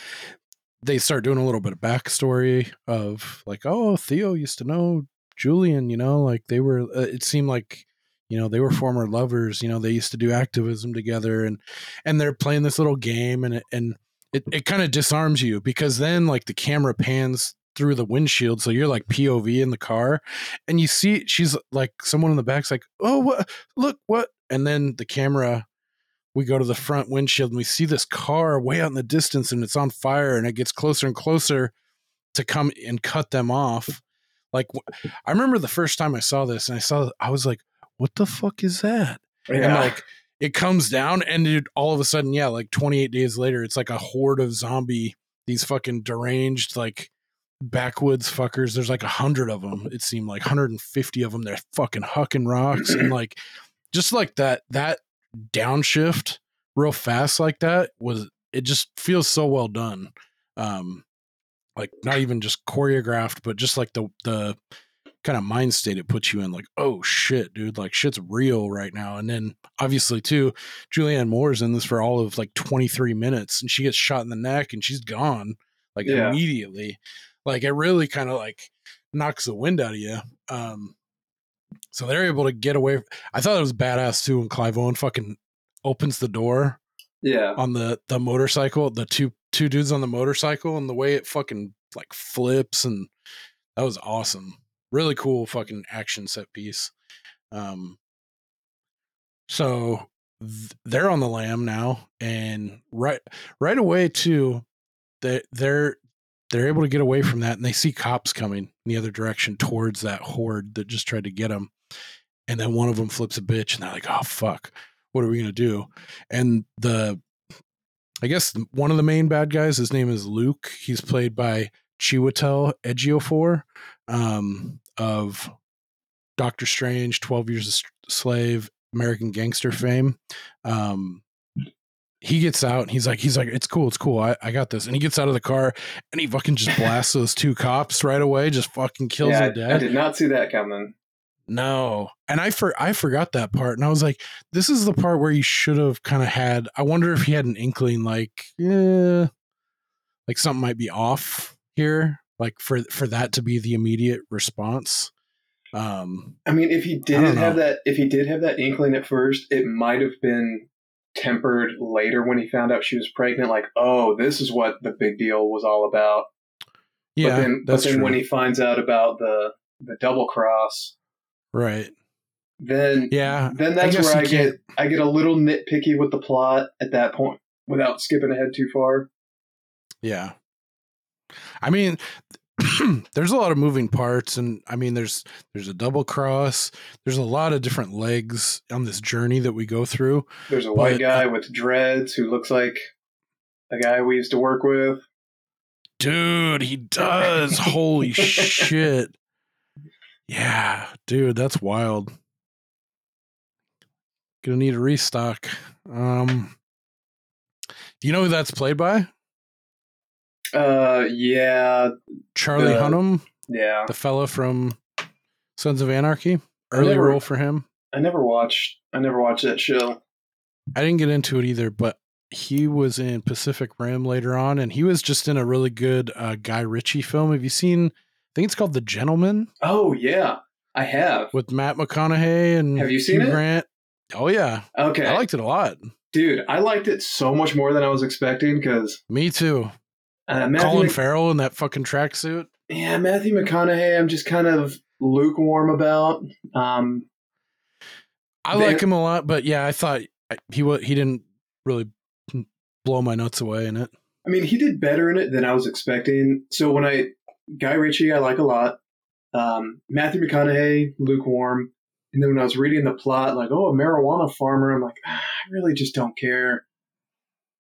they start doing a little bit of backstory of like, oh, Theo used to know Julian, you know, like they were. Uh, it seemed like you know they were former lovers. You know, they used to do activism together, and and they're playing this little game, and it, and it it kind of disarms you because then like the camera pans through the windshield, so you're like POV in the car, and you see she's like someone in the back's like, oh, what? Look what? And then the camera we go to the front windshield and we see this car way out in the distance and it's on fire and it gets closer and closer to come and cut them off. Like I remember the first time I saw this and I saw I was like, what the fuck is that? And like it comes down and it, all of a sudden, yeah, like 28 days later, it's like a horde of zombie, these fucking deranged, like backwoods fuckers. There's like a hundred of them. It seemed like 150 of them. They're fucking hucking rocks and like just like that, that downshift real fast like that was it just feels so well done. Um, like not even just choreographed, but just like the the kind of mind state it puts you in. Like, oh shit, dude, like shit's real right now. And then obviously too, Julianne Moore's in this for all of like 23 minutes, and she gets shot in the neck and she's gone like Yeah. immediately. Like it really kind of like knocks the wind out of you. Um, so they're able to get away. I thought it was badass too when Clive Owen fucking opens the door Yeah. on the the motorcycle, the two two dudes on the motorcycle, and the way it fucking like flips and that was awesome. Really cool fucking action set piece. Um, so th- they're on the lam now, and right right away too, they they're they're able to get away from that, and they see cops coming in the other direction towards that horde that just tried to get them. And then one of them flips a bitch, and they're like, "Oh fuck, what are we gonna do?" And the I guess one of the main bad guys, his name is Luke. He's played by Chiwetel Ejiofor um, of Doctor Strange, Twelve Years a Slave, American Gangster fame. Um, he gets out and he's like, he's like, it's cool, it's cool, I, I got this. And he gets out of the car and he fucking just blasts those two cops right away, just fucking kills yeah, them I, dead. I did not see that coming. No. And I for I forgot that part. And I was like, this is the part where you should have kind of had I wonder if he had an inkling like, yeah, like something might be off here. Like for for that to be the immediate response. Um I mean, if he don't did have that, if he did have that inkling at first, it might have been tempered later when he found out she was pregnant. Like, oh, this is what the big deal was all about. yeah, but then, that's but then true. when he finds out about the the double cross, right. then Yeah. then that's where I get can't- I get a little nitpicky with the plot at that point without skipping ahead too far. Yeah. I mean, there's a lot of moving parts and I mean there's there's a double cross. There's a lot of different legs on this journey that we go through. There's a white But, guy uh, with dreads who looks like a guy we used to work with. Dude, he does. Holy shit. Yeah, dude, that's wild. Gonna need a restock. Um Do you know who that's played by? Uh, yeah, Charlie The- Hunnam, yeah. the fellow from Sons of Anarchy. Early never- role for him. I never watched. I never watched that show. I didn't get into it either, but he was in Pacific Rim later on, and he was just in a really good uh, Guy Ritchie film. Have you seen? I think it's called The Gentleman Oh yeah, I have. with Matt McConaughey and Have you seen Hugh it? Grant. Oh yeah, Okay, I liked it a lot. dude, I liked it so much more than I was expecting because Me too. Uh, Colin Mc- Farrell in that fucking tracksuit. yeah, Matthew McConaughey. I'm just kind of lukewarm about. Um, I They- like him a lot, but yeah, I thought he was he didn't really blow my nuts away in it. I mean, he did better in it than I was expecting. So when I Guy Ritchie, I like a lot. Um, Matthew McConaughey, lukewarm. And then when I was reading the plot, like, oh, a marijuana farmer, I'm like, ah, I really just don't care.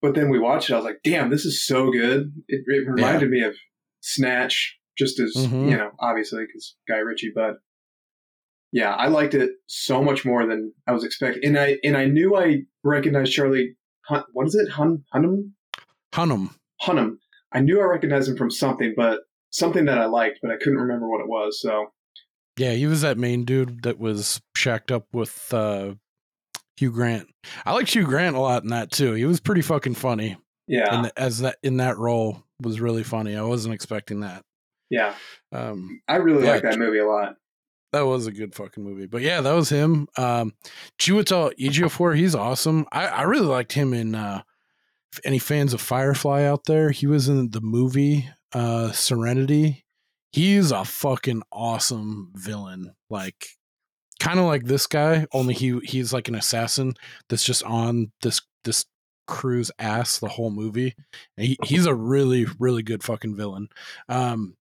But then we watched it. I was like, damn, this is so good. It, it reminded me of Snatch, just as Mhm. you know, obviously because Guy Ritchie. But yeah, I liked it so much more than I was expecting. And I and I knew I recognized Charlie. Hun, what is it? Hun Hunnam. Hunnam. Hunnam. I knew I recognized him from something, but something that I liked, but I couldn't remember what it was. So Yeah, he was that main dude that was shacked up with uh, Hugh Grant. I liked Hugh Grant a lot in that too. He was pretty fucking funny. yeah, And as that in that role was really funny. I wasn't expecting that. yeah, Um, I really Yeah. like that movie a lot. that was a good fucking movie. But yeah, that was him. Um, Chiwetel Ejiofor, he's awesome. I, I really liked him in. Uh, any fans of Firefly out there, he was in the movie uh, Serenity. He's a fucking awesome villain. Like, kind of like this guy, only he he's like an assassin that's just on this this crew's ass the whole movie. And he, he's a really really good fucking villain. Um,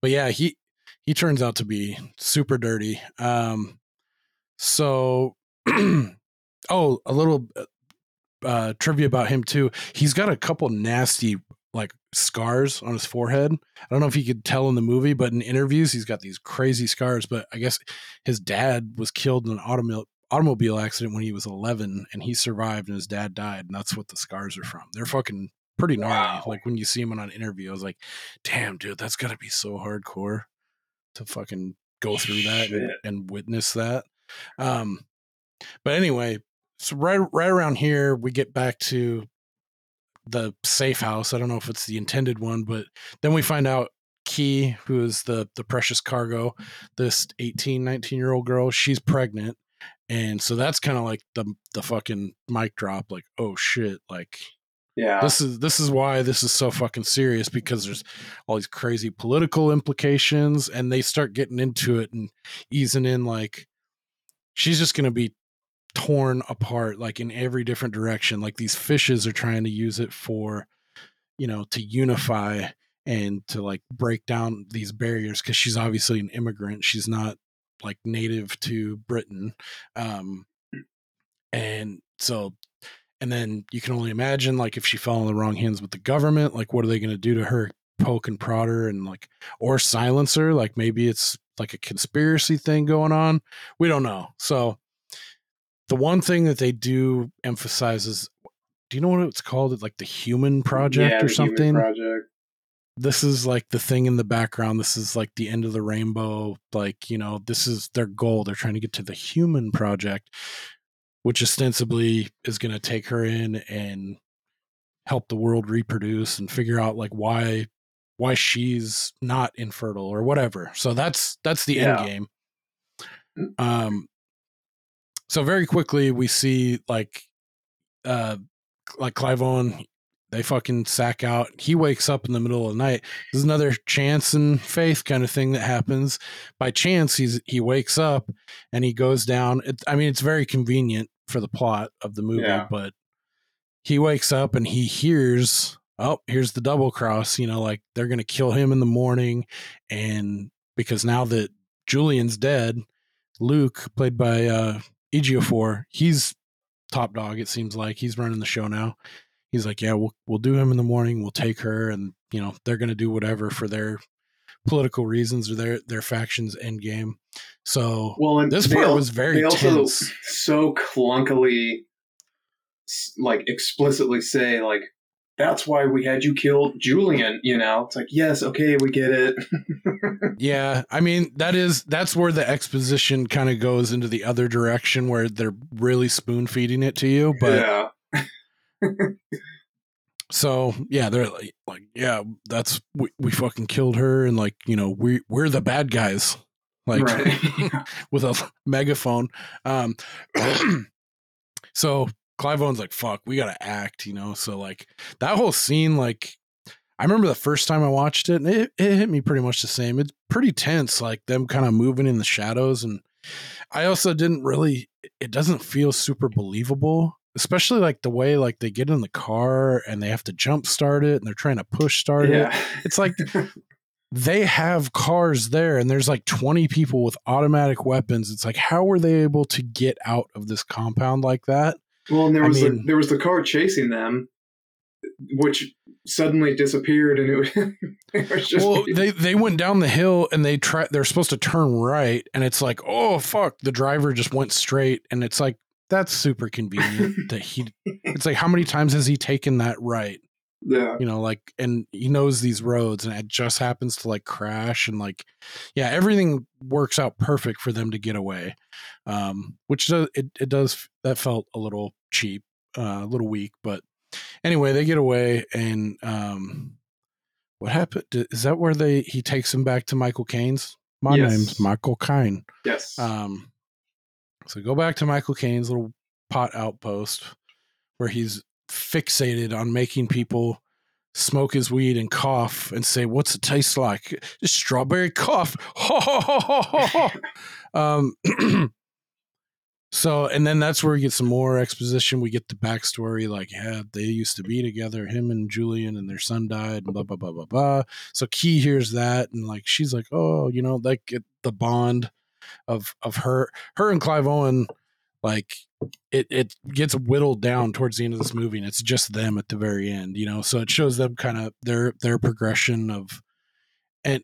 but yeah, he he turns out to be super dirty. Um, so, oh, a little uh, trivia about him too. He's got a couple nasty scars on his forehead. I don't know if you could tell in the movie, but in interviews, he's got these crazy scars. But I guess his dad was killed in an automo- automobile accident when he was 11 and he survived and his dad died and that's what the scars are from. They're fucking pretty gnarly. Wow. Like when you see him on an interview, I was like, "Damn, dude, that's got to be so hardcore to fucking go through that and, and witness that." Um but anyway, so right right around here we get back to the safe house. I don't know if it's the intended one, but then we find out Kee, who is the the precious cargo, this 18, 19 year old girl, she's pregnant. And so that's kind of like the the fucking mic drop, like, oh shit, like Yeah. this is this is why this is so fucking serious because there's all these crazy political implications and they start getting into it and easing in like she's just going to be torn apart like in every different direction like these fishes are trying to use it for you know to unify and to like break down these barriers because she's obviously an immigrant. She's not like native to britain um and so and then you can only imagine like if she fell in the wrong hands with the government like what are they going to do to her poke and prod her and like or silence her? Like maybe it's like a conspiracy thing going on? We don't know. So the one thing that they do emphasize is do you know what it's called? It's like the human project Yeah, or something? Project. this is like the thing in the background. This is like the end of the rainbow like you know this is their goal. They're trying to get to the human project which ostensibly is going to take her in and help the world reproduce and figure out like why why she's not infertile or whatever. So that's that's the Yeah. end game um so very quickly we see like uh like Clive Owen they fucking sack out. He wakes up in the middle of the night. This is another chance and faith kind of thing that happens. By chance he's he wakes up and he goes down. It, i mean it's very convenient for the plot of the movie Yeah. but he wakes up and he hears oh here's the double cross you know like they're gonna kill him in the morning. And because now that julian's dead luke played by uh Ejiofor, he's top dog it seems like. He's running the show now. He's like yeah we'll, we'll do him in the morning. We'll take her and you know they're gonna do whatever for their political reasons or their their factions end game so Well, and This part al- was very They also tense. so clunkily, like explicitly say like, "That's why we had you kill Julian." You know, it's like, yes, okay, we get it. Yeah, I mean that is that's where the exposition kind of goes into the other direction where they're really spoon feeding it to you. But yeah, so yeah, they're like, like yeah, that's we, we fucking killed her, and like you know we we're the bad guys, like right. with a megaphone. Um, so Clive Owen's like, fuck, we gotta act, you know. So like that whole scene, like I remember the first time I watched it, and it, it hit me pretty much the same. It's pretty tense, like them kind of moving in the shadows, and I also didn't really. It doesn't feel super believable, especially like the way like they get in the car and they have to jump start it, and they're trying to push start it. yeah, It's like they have cars there and there's like 20 people with automatic weapons. It's like, how were they able to get out of this compound like that? Well, and there I was mean- the, there was the car chasing them, which suddenly disappeared, and it was, it was just well, they, they went down the hill and they try, they're supposed to turn right. And it's like, oh, fuck. The driver just went straight. And it's like, that's super convenient that he, it's like, how many times has he taken that right? yeah. you know like and he knows these roads and it just happens to like crash and like yeah everything works out perfect for them to get away um which does it, it does that felt a little cheap uh, a little weak but anyway they get away and um what happened is that where they he takes him back to michael caine's my Yes. name's michael caine Yes. um, so go back to Michael Caine's little pot outpost where he's fixated on making people smoke his weed and cough and say, "What's it taste like?" Strawberry cough. um, so, and then that's where we get some more exposition. We get the backstory, like, yeah, they used to be together, him and Julian, and their son died, and blah blah blah blah blah. So Kee hears that, and like, she's like, oh, you know, like it, the bond of of her, her and Clive Owen, like it it gets whittled down towards the end of this movie, and it's just them at the very end, you know. So it shows them kind of their their progression of, and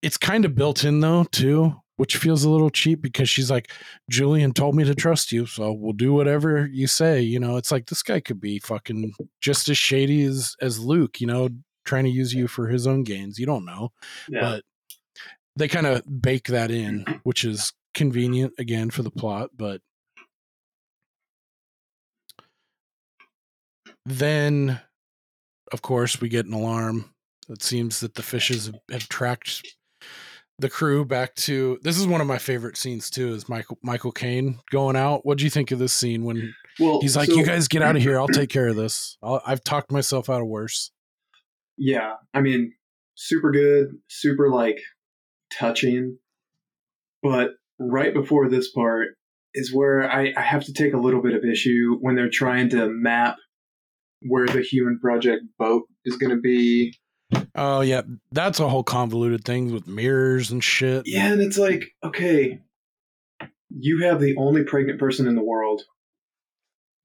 it's kind of built in though too which feels a little cheap because she's like, Julian told me to trust you, so we'll do whatever you say. You know, it's like this guy could be fucking just as shady as as Luke. You know, trying to use you for his own gains. You don't know, Yeah. but they kind of bake that in, which is convenient again for the plot. But then, of course, we get an alarm. It seems that the fishes have, have tracked the crew back to. This is one of my favorite scenes too. Is Michael Michael Caine going out? What do you think of this scene when well, he's like, so- "You guys get out of here. I'll take care of this. I'll, I've talked myself out of worse." Yeah, I mean, super good, super like touching. But right before this part is where I, I have to take a little bit of issue when they're trying to map where the human project boat is going to be. Oh yeah, that's a whole convoluted thing with mirrors and shit. Yeah, and it's like, okay, you have the only pregnant person in the world.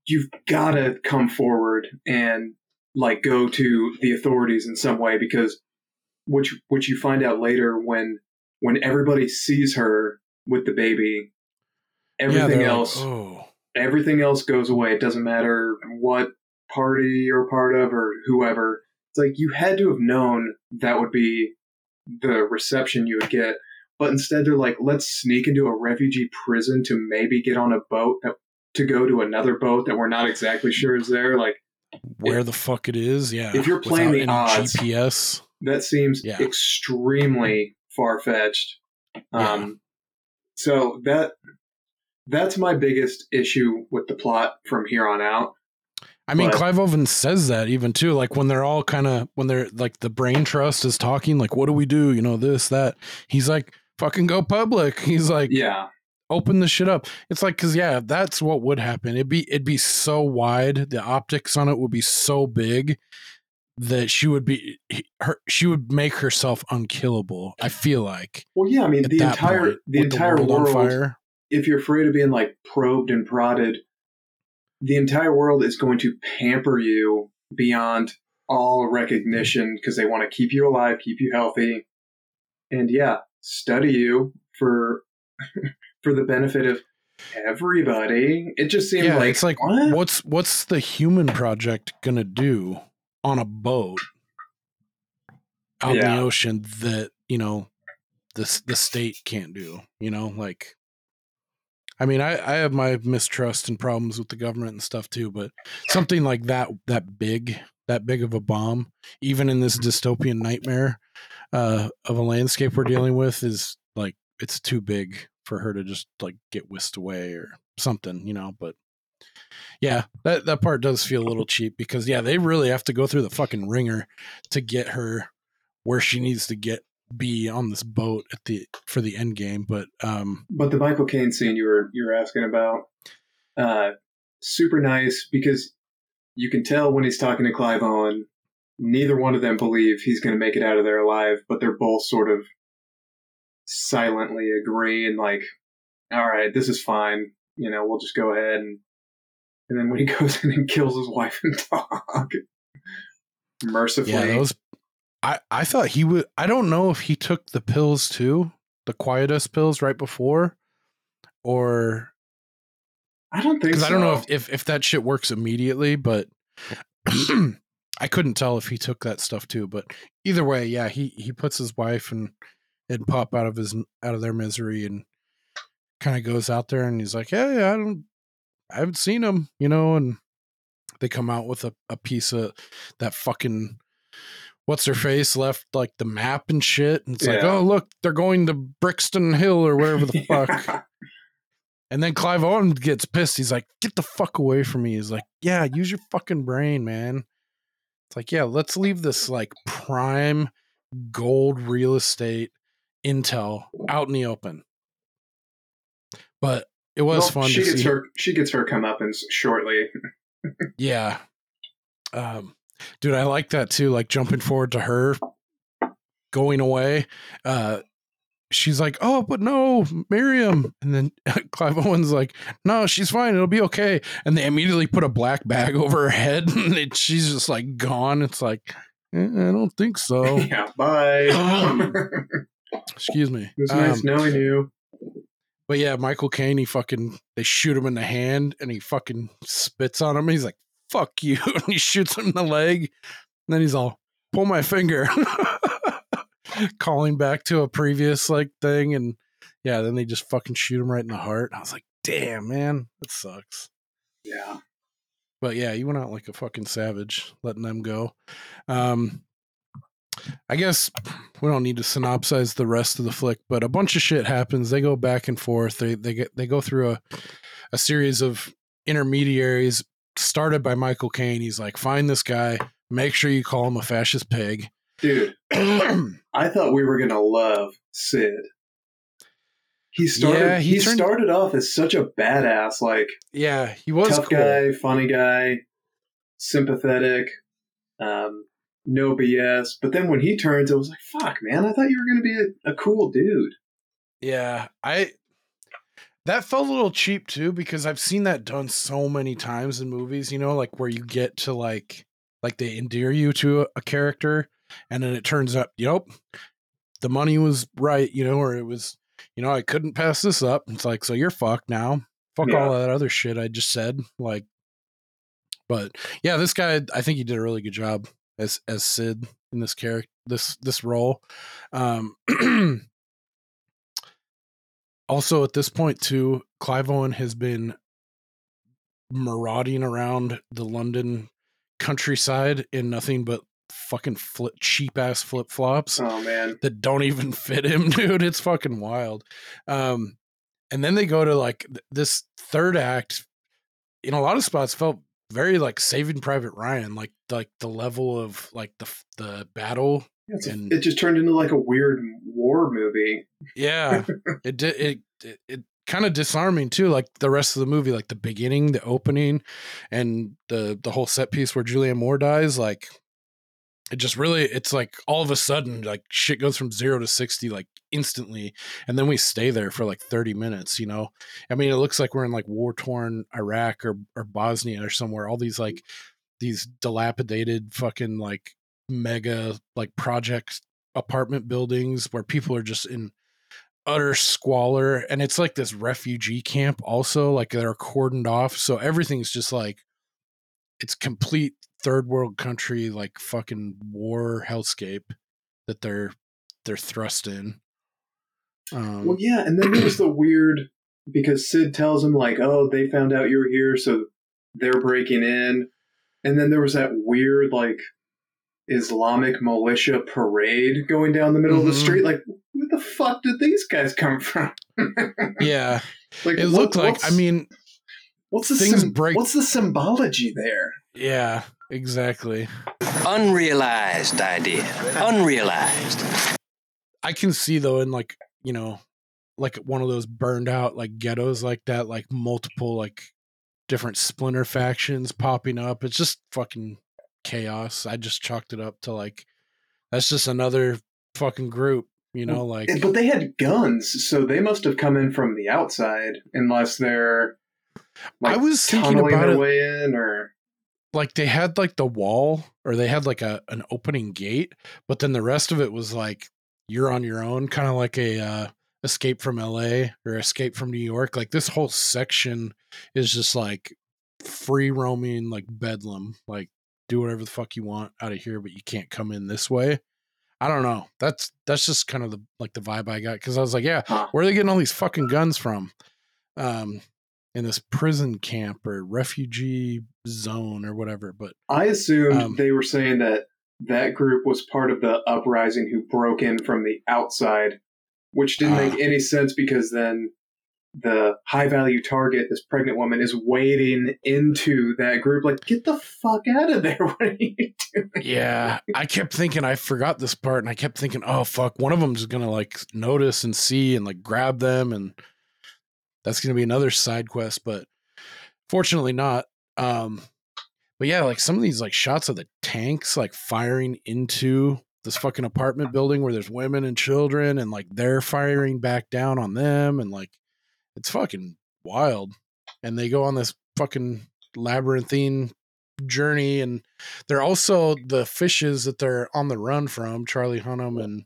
You've got to come forward and like go to the authorities in some way because which which you find out later when when everybody sees her with the baby everything like, else oh, everything else goes away it doesn't matter what party you're part of or whoever it's like you had to have known that would be the reception you would get but instead they're like let's sneak into a refugee prison to maybe get on a boat that, to go to another boat that we're not exactly sure is there like where the fuck it is? Yeah. If you're playing the odds- GPS. that seems Yeah. extremely far fetched. Yeah. Um, so that that's my biggest issue with the plot from here on out. I mean, But- Clive Owen says that even too. Like when they're all kind of when they're like the brain trust is talking, like, what do we do? You know, this, that. He's like, fucking go public. He's like, Yeah, open the shit up. It's like, cause yeah, that's what would happen. It'd be it'd be so wide. The optics on it would be so big that she would be her. She would make herself unkillable. I feel like well, yeah. I mean, the entire point, the entire world world. fire. if you're afraid of being like probed and prodded, the entire world is going to pamper you beyond all recognition because they want to keep you alive, keep you healthy, and yeah, study you for for the benefit of everybody. It just seems Yeah, like it's like what? what's what's the human project gonna do on a boat out in the ocean that you know the the state can't do? You know, like I mean, I I have my mistrust and problems with the government and stuff too, but something like that that big that big of a bomb, even in this dystopian nightmare uh, of a landscape we're dealing with, is like it's too big for her to just like get whisked away or something, you know. But yeah, that that part does feel a little cheap because yeah, they really have to go through the fucking ringer to get her where she needs to get be on this boat at the for the end game. But um, But the Michael Caine scene you were you were asking about, uh, super nice because you can tell when he's talking to Clive Owen, neither one of them believe he's going to make it out of there alive, but they're both sort of silently agreeing, like, "All right, this is fine. You know, we'll just go ahead." And and then when he goes in and kills his wife and dog, mercifully, yeah, those I I thought he would. I don't know if he took the pills too, the quietus pills right before, or I don't think because so. I don't know if, if if that shit works immediately, but I couldn't tell if he took that stuff too. But either way, yeah, he he puts his wife and and pop out of his out of their misery and kind of goes out there and he's like, hey, I don't, I haven't seen him, you know, and they come out with a, a piece of that fucking what's her face left like the map and shit and it's like oh look they're going to brixton hill or wherever the fuck and then Clive Owen gets pissed. He's like, "Get the fuck away from me." He's like, "Yeah, use your fucking brain, man." It's like, "Yeah, let's leave this like prime gold real estate intel out in the open." But it was Well, fun She to gets see. her she gets her comeuppance shortly. Yeah. Um, dude, I like that too. Like jumping forward to her going away. Uh, she's like, "Oh, but no, Miriam," and then Clive Owen's like, "No, she's fine. It'll be okay." And they immediately put a black bag over her head, and it, she's just like gone. It's like, eh, I don't think so. yeah, bye. Excuse me. it was nice Um, knowing you. But yeah, Michael Caine, he fucking they shoot him in the hand and he fucking spits on him. he's like, "Fuck you!" and he shoots him in the leg. And then he's all, "Pull my finger," calling back to a previous like thing. And yeah, then they just fucking shoot him right in the heart. I was like, "Damn, man, that sucks." Yeah. But yeah, you went out like a fucking savage, letting them go. Um, I guess we don't need to synopsize the rest of the flick, but a bunch of shit happens. They go back and forth. They they get they go through a a series of intermediaries started by Michael Caine. He's like, find this guy, make sure you call him a fascist pig. Dude, I thought we were gonna love Syd. He started. Yeah, he he turned- started off as such a badass, like yeah, he was tough cool. guy, funny guy, sympathetic, um, no BS. But then when he turns, it was like, fuck, man, I thought you were gonna be a, a cool dude. Yeah, I that felt a little cheap too because I've seen that done so many times in movies, you know, like where you get to like like they endear you to a, a character and then it turns up, yep, the money was right, you know, or it was, you know, I couldn't pass this up. It's like, so you're fucked now. Fuck Yeah. all that other shit I just said. Like but yeah, this guy I think he did a really good job as as Syd in this character this this role. Um also at this point too clive owen has been marauding around the london countryside in nothing but fucking flip, cheap ass flip flops Oh man, that don't even fit him dude. It's fucking wild. Um and then they go to like th- this third act in a lot of spots felt very like saving private ryan like like the level of like the the battle and- it just turned into like a weird war movie. Yeah, it did. It it, it kind of disarming too. Like the rest of the movie, like the beginning, the opening, and the the whole set piece where Julianne Moore dies. Like it just really, it's like all of a sudden, like shit goes from zero to sixty like instantly, and then we stay there for like thirty minutes. You know, I mean, it looks like we're in like war torn Iraq or or Bosnia or somewhere. All these like these dilapidated fucking like mega like project apartment buildings where people are just in utter squalor and it's like this refugee camp also like they're cordoned off so everything's just like it's complete third world country like fucking war hellscape that they're they're thrust in um Well, yeah, and then there's the weird because Syd tells him like, "Oh, they found out you were here, so they're breaking in." And then there was that weird like Islamic militia parade going down the middle of the Mhm. street. Like, where the fuck did these guys come from? yeah like, it what- looked like i mean what's the things sym- break- What's the symbology there? yeah exactly Unrealized idea. Unrealized. I can see though in like you know like one of those burned out like ghettos like that like multiple like different splinter factions popping up it's just fucking chaos i just chalked it up to like that's just another fucking group you know like But they had guns, so they must have come in from the outside, unless they're like I was thinking about their it- way in, or like they had like the wall or they had like a an opening gate but then the rest of it was like you're on your own kind of like a uh escape from LA or escape from New York like this whole section is just like free roaming like bedlam like do whatever the fuck you want out of here but you can't come in this way I don't know that's that's just kind of the like the vibe I got cuz I was like yeah where are they getting all these fucking guns from um in this prison camp or refugee zone or whatever. But I assumed Um, they were saying that that group was part of the uprising who broke in from the outside, which didn't Ah. make any sense because then the high value target, this pregnant woman, is wading into that group. Like, get the fuck out of there! What are you doing? yeah, I kept thinking I forgot this part, and I kept thinking, oh fuck, one of them's gonna like notice and see and like grab them, and that's gonna be another side quest. But fortunately, not. Um, but yeah, like some of these like shots of the tanks like firing into this fucking apartment building where there's women and children, and like they're firing back down on them, and like it's fucking wild. And they go on this fucking labyrinthine journey, and they're also the fishes that they're on the run from, Charlie Hunnam and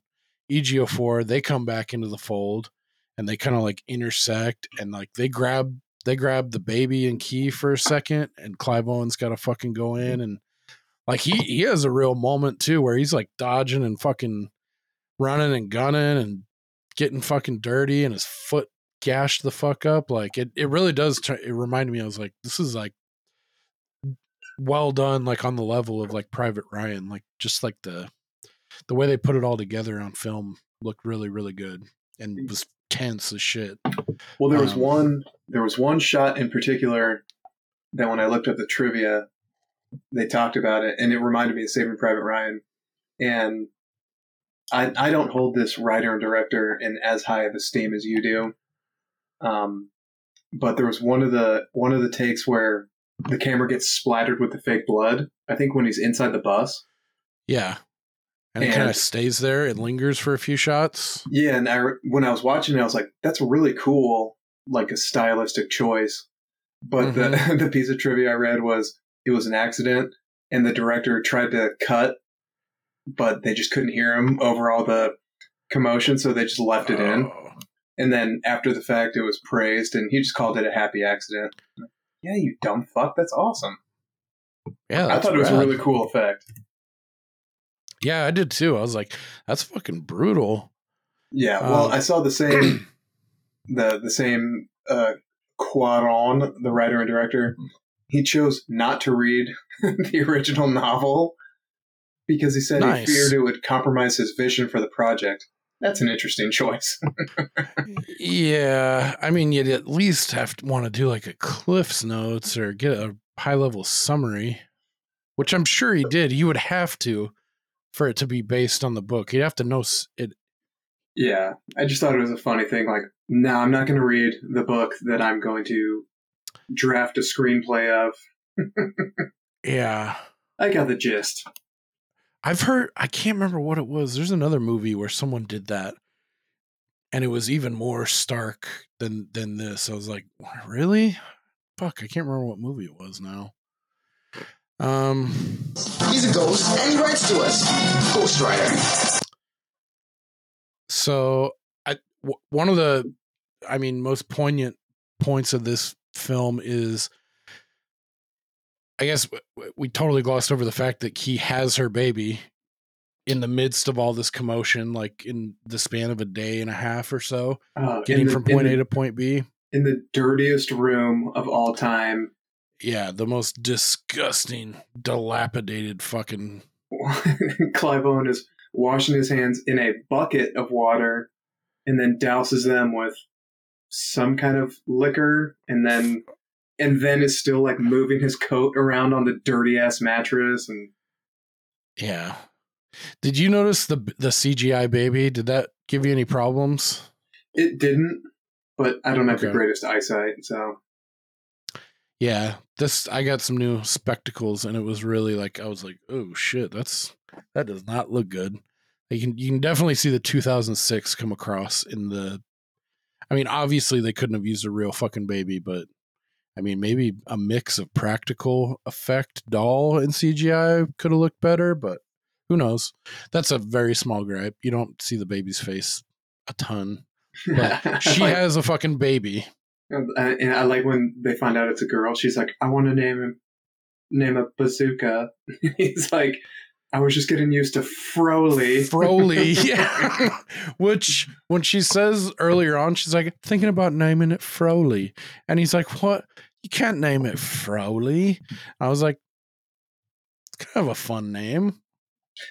Ejiofor. They come back into the fold, and they kind of like intersect and like they grab they grab the baby and Kee for a second and Clive Owen's got to fucking go in and like he he has a real moment too where he's like dodging and fucking running and gunning and getting fucking dirty and his foot gashed the fuck up like it it really does try, it reminded me I was like this is like well done like on the level of like Private Ryan like just like the the way they put it all together on film looked really really good and was tense as shit. Well, there was Um, one. There was one shot in particular that when I looked up the trivia, they talked about it, and it reminded me of Saving Private Ryan. And I, I don't hold this writer and director in as high of esteem as you do. Um, but there was one of the one of the takes where the camera gets splattered with the fake blood. I think when he's inside the bus. Yeah. And it kind of stays there. It lingers for a few shots. Yeah, and I, when I was watching it, I was like, "That's really cool, like a stylistic choice." But the the piece of trivia I read was it was an accident, and the director tried to cut, but they just couldn't hear him over all the commotion, so they just left it in. And then after the fact, it was praised, and he just called it a happy accident. Like, Yeah, you dumb fuck. That's awesome. Yeah, I that's thought it was a really cool effect. Yeah, I did too. I was like, that's fucking brutal. Yeah, well, Um, I saw the same the the same uh Cuarón, the writer and director. He chose not to read the original novel because he said Nice. he feared it would compromise his vision for the project. That's an interesting choice. Yeah, I mean, you'd at least have to want to do like a Cliff's Notes or get a high level summary, which I'm sure he did. He would have to for it to be based on the book. He'd have to know it. yeah, I just thought it was a funny thing. Like, no, I'm not going to read the book that I'm going to draft a screenplay of. Yeah, I got the gist. I've heard. I can't remember what it was. There's another movie where someone did that, and it was even more stark than than this. I was like, really? Fuck, I can't remember what movie it was now. Um. He's a ghost, and he writes to us. Ghost writer. So, I w- one of the, I mean, most poignant points of this film is, I guess we totally glossed over the fact that Kee has her baby in the midst of all this commotion, like in the span of a day and a half or so, Uh, getting the- from in point the- A to point B. in the dirtiest room of all time. Yeah, the most disgusting, dilapidated fucking. Clive Owen is washing his hands in a bucket of water and then douses them with some kind of liquor and then and then is still like moving his coat around on the dirty ass mattress and Yeah. Did you notice the the CGI baby? Did that give you any problems? it didn't but I don't have the greatest eyesight so Yeah, this I got some new spectacles, and it was really like I was like, oh shit, that's that does not look good. You can you can definitely see the 2006 come across in the. I mean, obviously they couldn't have used a real fucking baby, but I mean, maybe a mix of practical effect doll and CGI could have looked better, but who knows? That's a very small gripe. You don't see the baby's face a ton, but she Like- has a fucking baby. and I, and I like when they find out it's a girl she's like I want to name him name a bazooka he's like I was just getting used to Froly Froly, yeah. Which when she says earlier on, she's like thinking about naming it Froly, and he's like, "What? You can't name it Froly." I was like, "It's kind of a fun name.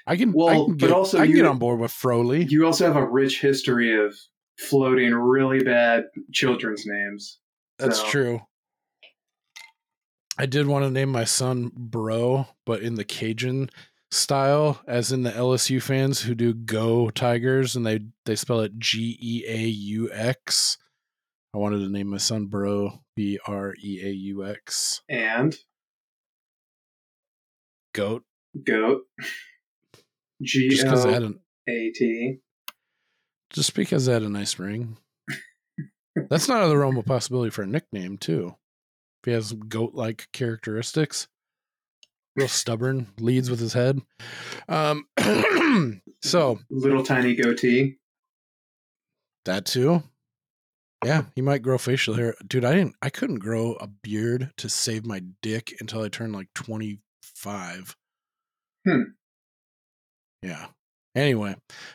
I can, I Well, can but also I can you- get on board with Froly." You also have a rich history of floating really bad children's names. That's so- true. I did want to name my son Bro, but in the Cajun style, as in the LSU fans who do Go Tigers, and they they spell it G E A U X. I wanted to name my son Bro, B R E A U X. And Goat, goat. G just because it O A T. just because it had a nice ring. That's not out of the realm of possibility for a nickname too. If he has goat-like characteristics, real stubborn, leads with his head. Um, so Little tiny goatee. that too. Yeah, he might grow facial hair. Dude, I didn't I couldn't grow a beard to save my dick until I turned like 25. Hmm. Yeah. Anyway,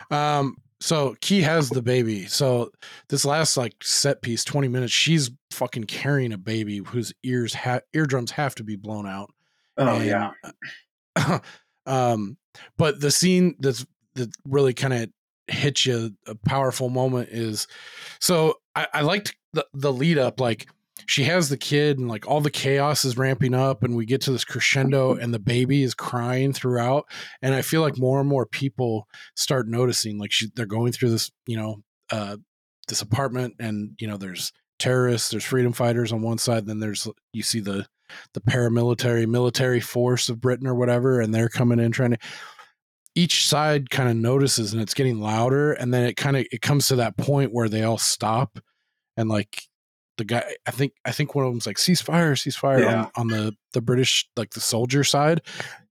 um so Kee has the baby. So this last like set piece 20 minutes she's fucking carrying a baby whose ears ha- eardrums have to be blown out. Oh And, yeah. um but the scene that's that really kind of hits you a powerful moment is so I, I liked the, the lead up like she has the kid and like all the chaos is ramping up and we get to this crescendo and the baby is crying throughout. And i feel like more and more people start noticing like she, they're going through this you know uh this apartment and you know there's terrorists there's freedom fighters on one side then there's you see the the paramilitary military force of britain or whatever and they're coming in trying to each side kind of notices and it's getting louder and then it kind of it comes to that point where they all stop and like the guy i think i think one of them's like ceasefire ceasefire Yeah. on, on the the british like the soldier side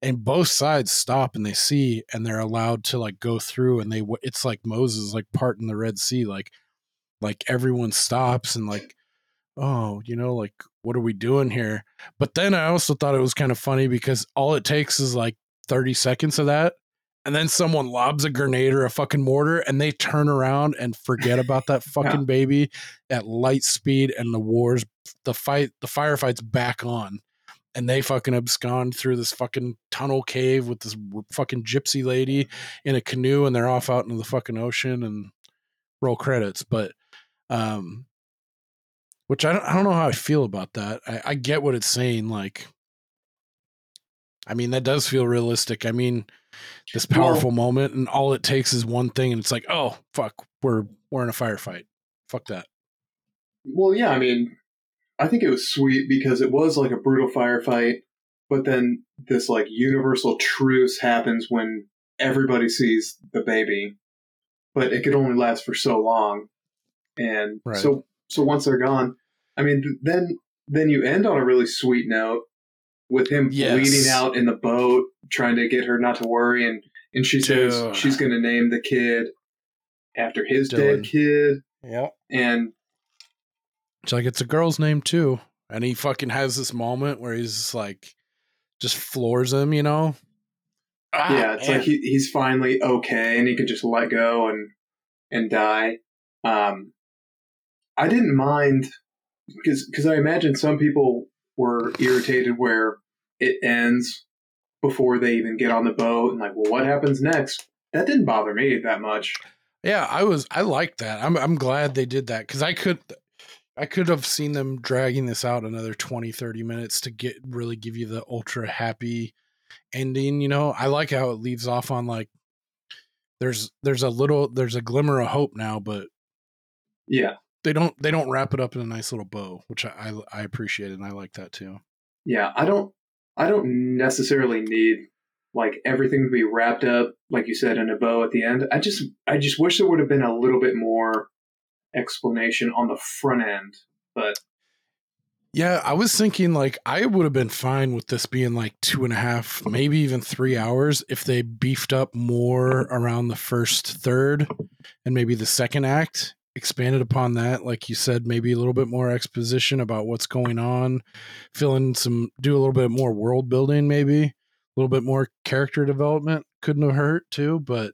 and both sides stop and they see and they're allowed to like go through and they it's like moses like parting the red sea like like everyone stops and like oh you know like what are we doing here but then i also thought it was kind of funny because all it takes is like 30 seconds of that and then someone lobs a grenade or a fucking mortar and they turn around and forget about that fucking baby at light speed and the wars the fight the firefights back on and they fucking abscond through this fucking tunnel cave with this fucking gypsy lady in a canoe and they're off out into the fucking ocean and roll credits but um which I don't, I don't know how I feel about that. I, I get what it's saying. Like, I mean, that does feel realistic. I mean, this powerful moment, and all it takes is one thing, and it's like, oh fuck, we're we're in a firefight. Fuck that. Well, yeah, I mean, I think it was sweet because it was like a brutal firefight, but then this like universal truce happens when everybody sees the baby, but it could only last for so long, and Right. so so once they're gone, I mean, then then you end on a really sweet note with him Yes. bleeding out in the boat, trying to get her not to worry, and and she says Dude. she's going to name the kid after his Dylan. dead kid, Yep. and It's like it's a girl's name too, and he fucking has this moment where he's like, just floors him, you know. Ah, yeah, it's man. like he, he's finally okay and he can just let go and and die. Um, I didn't mind because because I imagine some people were irritated where it ends before they even get on the boat and like, well, what happens next? That didn't bother me that much. Yeah, I was I liked that. I'm I'm glad they did that cuz I could I could have seen them dragging this out another 20 30 minutes to get really give you the ultra happy ending, you know. I like how it leaves off on like there's there's a little there's a glimmer of hope now, but Yeah, they don't they don't wrap it up in a nice little bow, which I I, I appreciate and I like that too. yeah. I don't I don't necessarily need like everything to be wrapped up like you said in a bow at the end. I just I just wish there would have been a little bit more explanation on the front end. But Yeah, I was thinking like I would have been fine with this being like two and a half, maybe even three hours if they beefed up more around the first third and maybe the second act, expanded upon that. Like you said, maybe a little bit more exposition about what's going on, fill in some, do a little bit more world building, maybe a little bit more character development. Couldn't have hurt too, but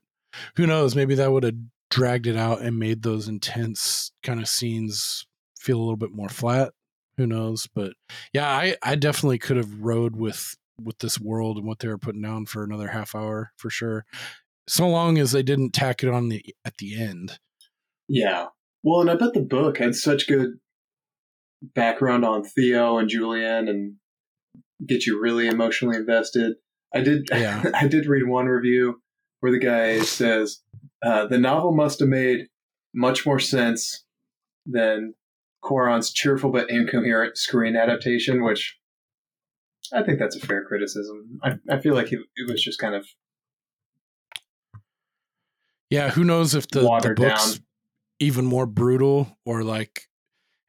who knows? Maybe that would have dragged it out and made those intense kind of scenes feel a little bit more flat who knows but yeah i i definitely could have rode with with this world and what they were putting down for another half hour for sure so long as they didn't tack it on the at the end yeah, well, and I bet the book had such good background on Theo and Julian and get you really emotionally invested. I did. Yeah. I did read one review where the guy says uh, the novel must have made much more sense than Cuarón's cheerful but incoherent screen adaptation, which I think that's a fair criticism. I, I feel like it, it was just kind of yeah who knows if the, the book's down. Even more brutal or like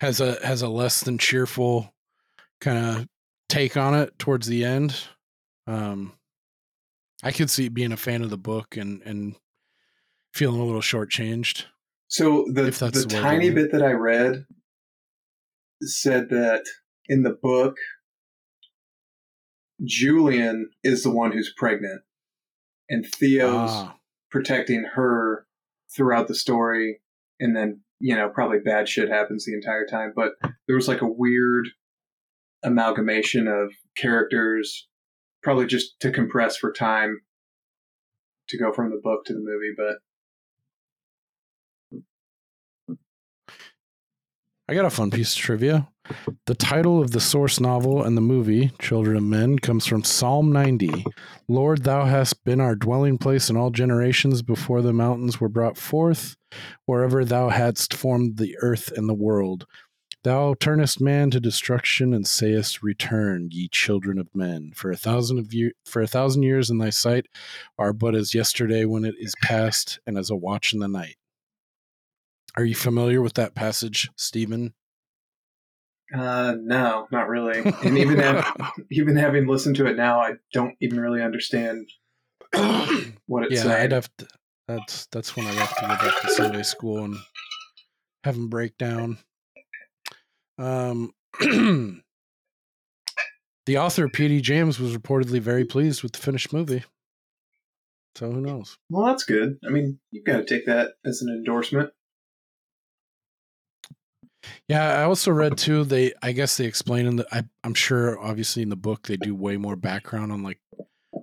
has a has a less than cheerful kind of take on it towards the end. Um i could see being a fan of the book and and feeling a little shortchanged So the the the tiny bit that I read said that in the book, Julian is the one who's pregnant, and Theo's Ah, protecting her throughout the story, and then you know probably bad shit happens the entire time. But there was like a weird amalgamation of characters, probably just to compress for time to go from the book to the movie. But I got a fun piece of trivia. The title of the source novel and the movie, Children of Men, comes from Psalm 90. Lord, thou hast been our dwelling place in all generations before the mountains were brought forth, wherever thou hadst formed the earth and the world. Thou turnest man to destruction and sayest, Return, ye children of men. For a thousand of year, for a thousand years in thy sight are but as yesterday when it is past, and as a watch in the night. Are you familiar with that passage, Stephen? Uh, no, not really. And even have, even having listened to it now, I don't even really understand what it yeah, said. I'd have to. That's that's when I have to go back to Sunday school and have them break down. Um, the author P.D. James was reportedly very pleased with the finished movie. So who knows? Well, that's good. I mean, you've got to take that as an endorsement. Yeah, I also read too. They, I guess they explain in the. I, I'm sure, obviously, in the book they do way more background on like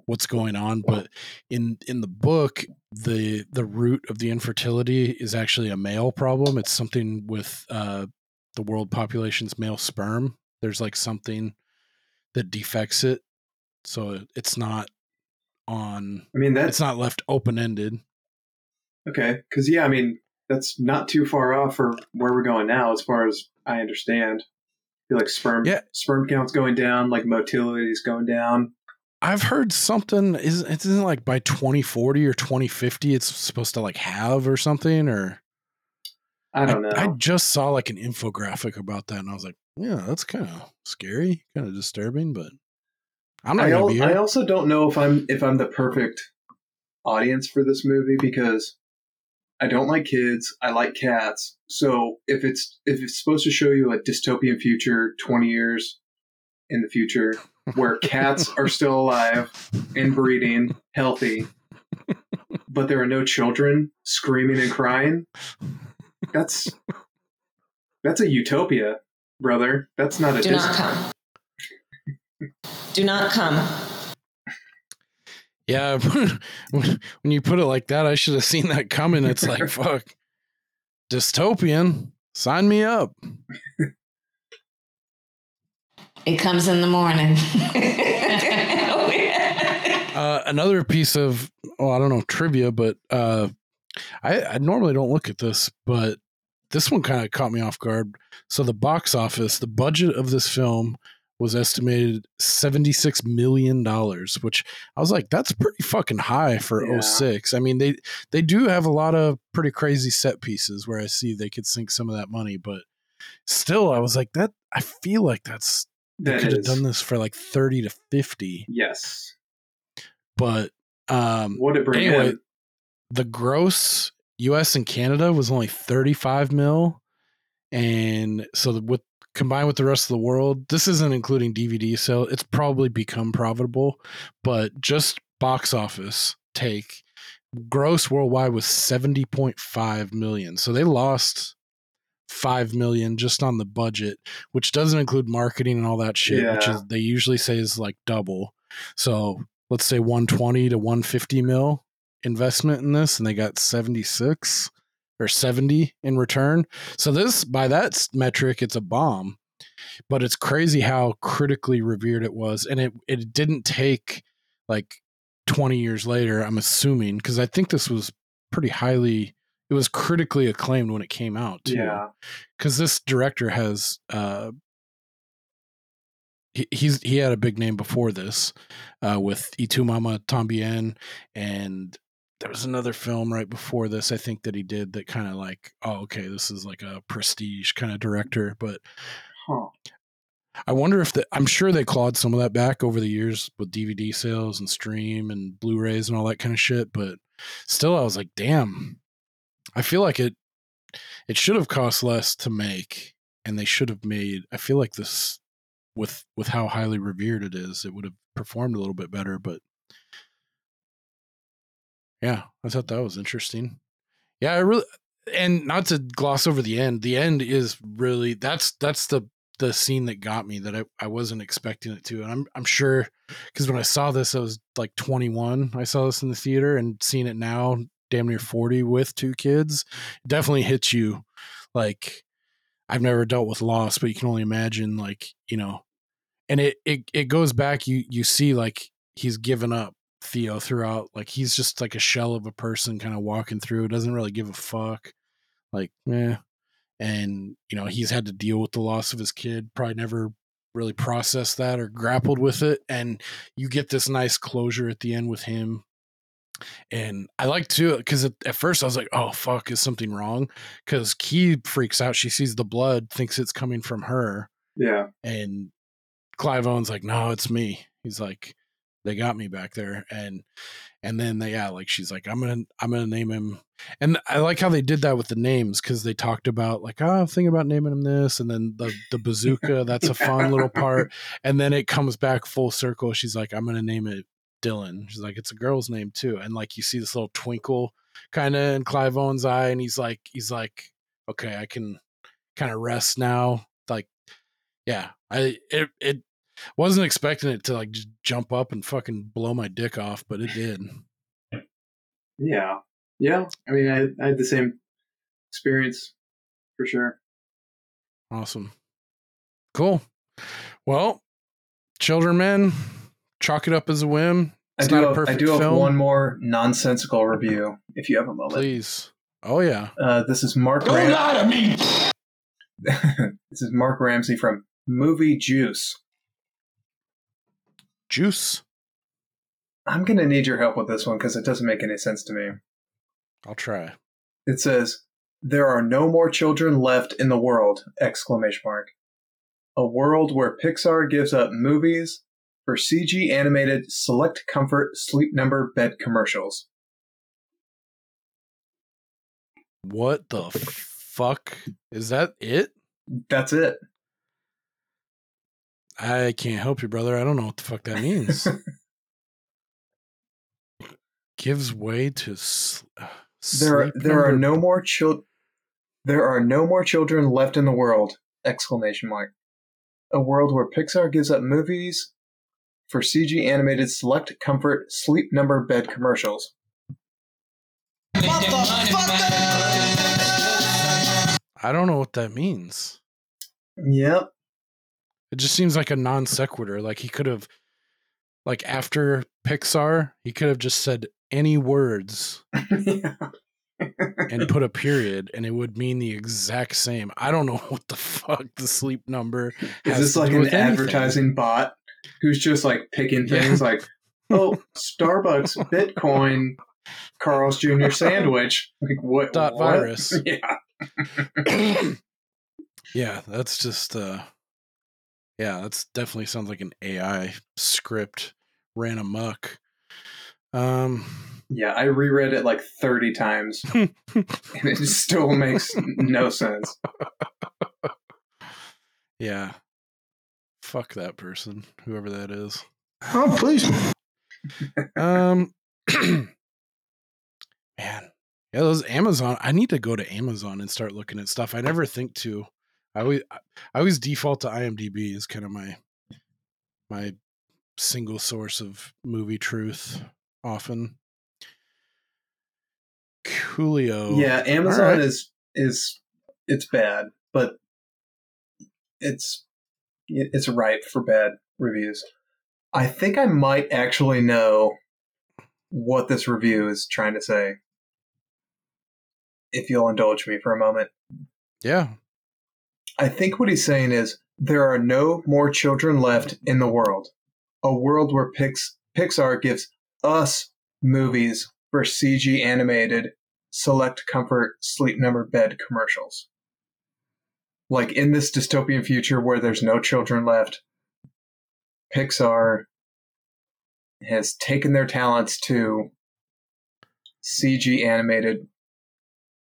what's going on, but in in the book, the the root of the infertility is actually a male problem. It's something with uh, the world population's male sperm. There's like something that defects it, so it's not on. I mean, It's that's not left open ended. okay. Because yeah, I mean, that's not too far off for where we're going now, as far as I understand. I feel like sperm Yeah. sperm count's going down, like motility is going down. I've heard something is it isn't like by 2040 or 2050 it's supposed to like have or something or I don't know. I just saw like an infographic about that and I was like, yeah, that's kind of scary, kind of disturbing, but I'm not I, al- I also don't know if I'm if I'm the perfect audience for this movie because I don't like kids. I like cats. So if it's if it's supposed to show you a dystopian future, twenty years in the future, where cats are still alive and breeding, healthy, but there are no children screaming and crying, that's that's a utopia, brother. That's not a Do not come. Do not come. Yeah, when, when you put it like that, I should have seen that coming. It's like fuck, dystopian. Sign me up. It comes in the morning. Uh, another piece of, well, I don't know, trivia, but uh, I, I normally don't look at this, but this one kind of caught me off guard. So the box office, the budget of this film was estimated $76 million, which I was like, that's pretty fucking high for Yeah. 06. I mean, they, they do have a lot of pretty crazy set pieces where I see they could sink some of that money, but still, I was like, that, I feel like that's, they That could have done this for like 30 to 50, Yes. but um, What it bring anyway, in? the gross U.S. and Canada was only 35 mil, and so with combined with the rest of the world, this isn't including DVD sale. It's probably become profitable, but just box office take gross worldwide was 70.5 million. So they lost 5 million just on the budget, which doesn't include marketing and all that shit, which is they usually say is like double. So let's say 120 to 150 mil investment in this and they got 76 or 70 in return. So this by that metric it's a bomb. But it's crazy how critically revered it was and it it didn't take like 20 years later I'm assuming cuz I think this was pretty highly it was critically acclaimed when it came out too Yeah. cuz this director has uh he, he's he had a big name before this uh with Y Tu Mamá También and there was another film right before this I think that he did that kind of like oh okay this is like a prestige kind of director but Huh. I wonder if the I'm sure they clawed some of that back over the years with DVD sales and stream and Blu-rays and all that kind of shit but still I was like damn I feel like it it should have cost less to make, and they should have made. I feel like this with with how highly revered it is, it would have performed a little bit better. But yeah, I thought that was interesting. Yeah, I really and not to gloss over the end. The end is really that's that's the the scene that got me that I, I wasn't expecting it to and i'm i'm sure because when i saw this i was like 21 i saw this in the theater and seeing it now damn near 40 with two kids definitely hits you like i've never dealt with loss but you can only imagine like you know and it it, it goes back you you see like he's given up theo throughout like he's just like a shell of a person kind of walking through doesn't really give a fuck like yeah and you know he's had to deal with the loss of his kid probably never really processed that or grappled with it and you get this nice closure at the end with him and i like to because at, at, first i was like oh fuck is something wrong? Because Kee freaks out she sees the blood thinks it's coming from her yeah. and clive owen's like no it's me. He's like they got me back there and and then they yeah like she's like i'm gonna i'm gonna name him and i like how they did that with the names because they talked about like oh i'm thinking about naming him this and then the the bazooka that's a fun little part and then it comes back full circle she's like i'm gonna name it dylan she's like it's a girl's name too and like you see this little twinkle kind of in clive owen's eye and he's like he's like okay i can kind of rest now like yeah i it it wasn't expecting it to like just jump up and fucking blow my dick off, but it did. Yeah. Yeah. I mean, I, I had the same experience for sure. Awesome. Cool. Well, children, men, chalk it up as a whim. It's I do, have, I do have one more nonsensical review if you have a moment. Please. Oh, yeah. Uh, this is Mark Don't Ram- lie to me! this is Mark Ramsey from Movie Juice. Juice. I'm going to need your help with this one because it doesn't make any sense to me. I'll try. It says, "There are no more children left in the world!" Exclamation mark. A world where Pixar gives up movies for CG animated select comfort sleep number bed commercials. What the fuck is that? It? That's it. I can't help you, brother. I don't know what the fuck that means. Gives way to sl- there. Are, there are no more children. There are no more children left in the world! Exclamation mark. A world where Pixar gives up movies for CG animated select comfort sleep number bed commercials. I don't know what that means. Yep. It just seems like a non sequitur. Like he could have, like after Pixar, he could have just said any words and put a period, and it would mean the exact same. I don't know what the fuck the sleep number is. This like an advertising bot who's just like picking things yeah. like, oh, Starbucks Bitcoin Carl's Jr. sandwich. Like what? Dot what? virus. Yeah. yeah, that's just uh yeah, that's definitely sounds like an AI script ran amok. Um, yeah, I reread it like 30 times and it still makes no sense. Yeah. Fuck that person, whoever that is. Oh, please. um man. Yeah, those Amazon. I need to go to Amazon and start looking at stuff. I never think to I always I always default to IMDb as kind of my my single source of movie truth often. Coolio. Yeah, Amazon right. is is it's bad, but it's it's ripe for bad reviews. I think I might actually know what this review is trying to say. If you'll indulge me for a moment. Yeah, I think what he's saying is there are no more children left in the world. A world where Pix, Pixar gives us movies for CG animated select comfort sleep number bed commercials. Like in this dystopian future where there's no children left, Pixar has taken their talents to CG animated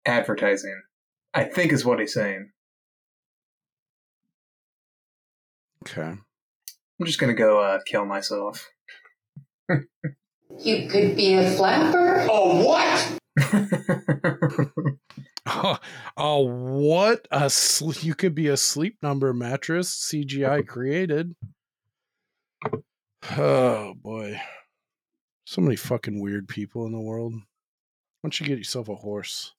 advertising I think is what he's saying. Okay. I'm just gonna go uh, kill myself. You could be a flapper. Oh, what? Oh, oh, what a sl- you could be a sleep number mattress CGI created. Oh boy, so many fucking weird people in the world. Why don't you get yourself a horse?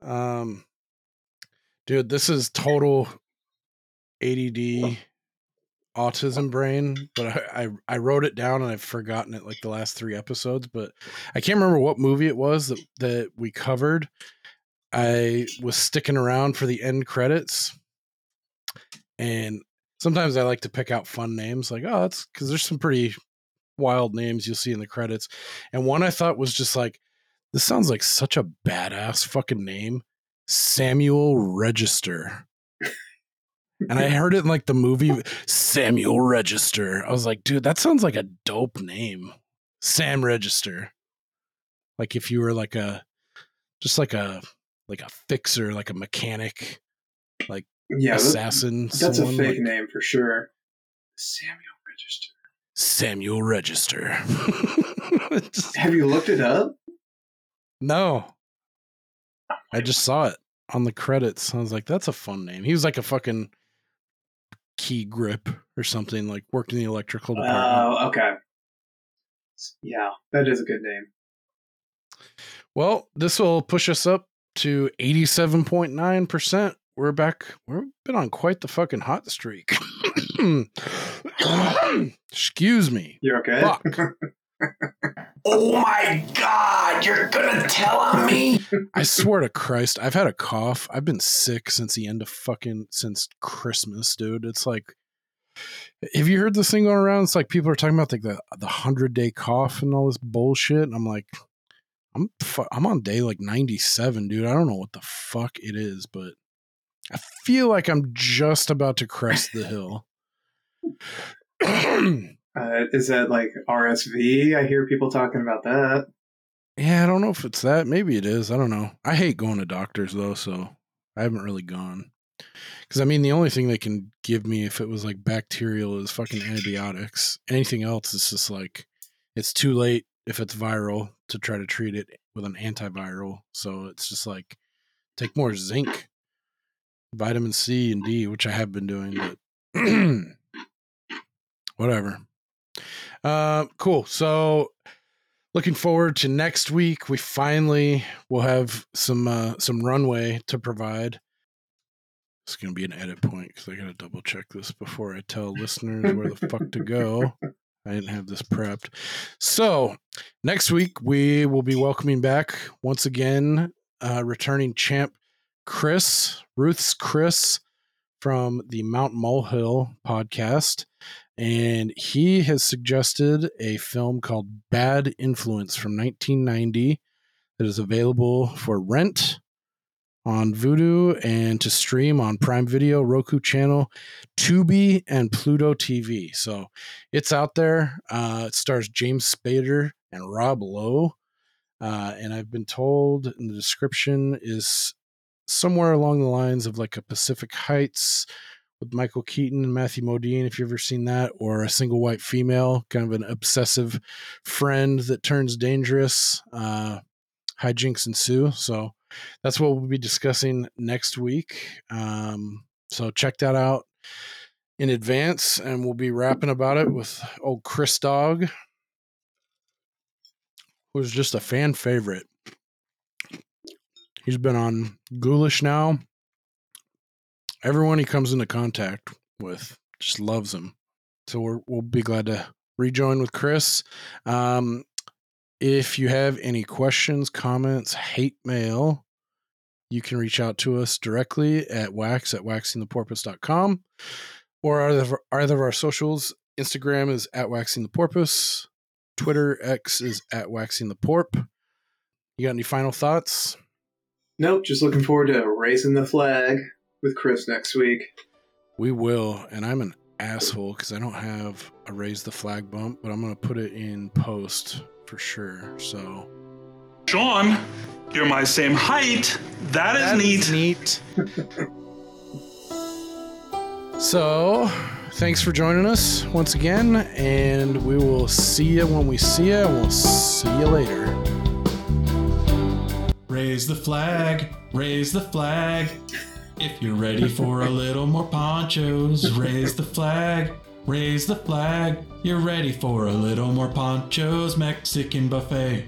Um, dude, this is total ADD autism brain, but I, I I wrote it down and I've forgotten it like the last three episodes, but I can't remember what movie it was that that we covered. I was sticking around for the end credits, and sometimes I like to pick out fun names, like oh, that's because there's some pretty wild names you'll see in the credits, and one I thought was just like this sounds like such a badass fucking name, Samuel Register. And I heard it in like the movie Samuel Register. I was like, dude, that sounds like a dope name. Sam Register. Like if you were like a just like a like a fixer, like a mechanic, like Yeah, assassin. that's a someone, fake like name for sure. Samuel Register. Samuel Register. Just- Have you looked it up? no. I just saw it on the credits. I was like, that's a fun name. He was like a fucking key grip or something, like worked in the electrical oh, department. Oh, okay. Yeah, that is a good name. Well, this will push us up to 87.9%. We're back. We've been on quite the fucking hot streak. Excuse me. You're okay. Oh my god, you're gonna tell on me? I swear to Christ, I've had a cough. I've been sick since the end of fucking since Christmas, dude. It's like have you heard this thing going around? It's like people are talking about like the the hundred day cough and all this bullshit. And I'm like, I'm fu- I'm on day like 97, dude. I don't know what the fuck it is, but I feel like I'm just about to crest the hill. Uh, is that like RSV? I hear people talking about that. Yeah, I don't know if it's that. Maybe it is. I don't know. I hate going to doctors though, so I haven't really gone. Because I mean, the only thing they can give me if it was like bacterial is fucking antibiotics. Anything else is just like it's too late if it's viral to try to treat it with an antiviral. So it's just like take more zinc, vitamin C and D, which I have been doing, but whatever. Uh, cool. So looking forward to next week. We finally will have some uh, some runway to provide. It's going to be an edit point because I got to double check this before I tell listeners where the fuck to go. I didn't have this prepped. So next week we will be welcoming back once again uh, returning champ Chris Ruth's Chris from the Mount Molehill podcast and he has suggested a film called Bad Influence from 1990 that is available for rent on Vudu and to stream on Prime Video, Roku channel, Tubi, and Pluto TV. So it's out there. Uh, it stars James Spader and Rob Lowe. Uh, and I've been told in the description is somewhere along the lines of like a Pacific Heights with Michael Keaton and Matthew Modine, if you've ever seen that, or a single white female, kind of an obsessive friend that turns dangerous. Uh, hijinks ensue. So that's what we'll be discussing next week. Um, so check that out in advance, and we'll be rapping about it with old Chris Dog, who's just a fan favorite. He's been on Ghoulish now everyone he comes into contact with just loves him. So we're, we'll be glad to rejoin with Chris. Um, if you have any questions, comments, hate mail, you can reach out to us directly at wax at waxingtheporpoise.com or either of, either of our socials. Instagram is at waxing the porpoise. Twitter X is at waxing the porp. You got any final thoughts? Nope, just looking forward to raising the flag with Chris next week. We will, and I'm an asshole because I don't have a raise the flag bump, but I'm gonna put it in post for sure. So, Sean, You're my same height. That is That neat. is neat. so, thanks for joining us once again, and we will see you when we see you, and we'll see you later. Raise the flag, raise the flag. If you're ready for a little more ponchos, raise the flag, raise the flag. You're ready for a little more ponchos, Mexican buffet.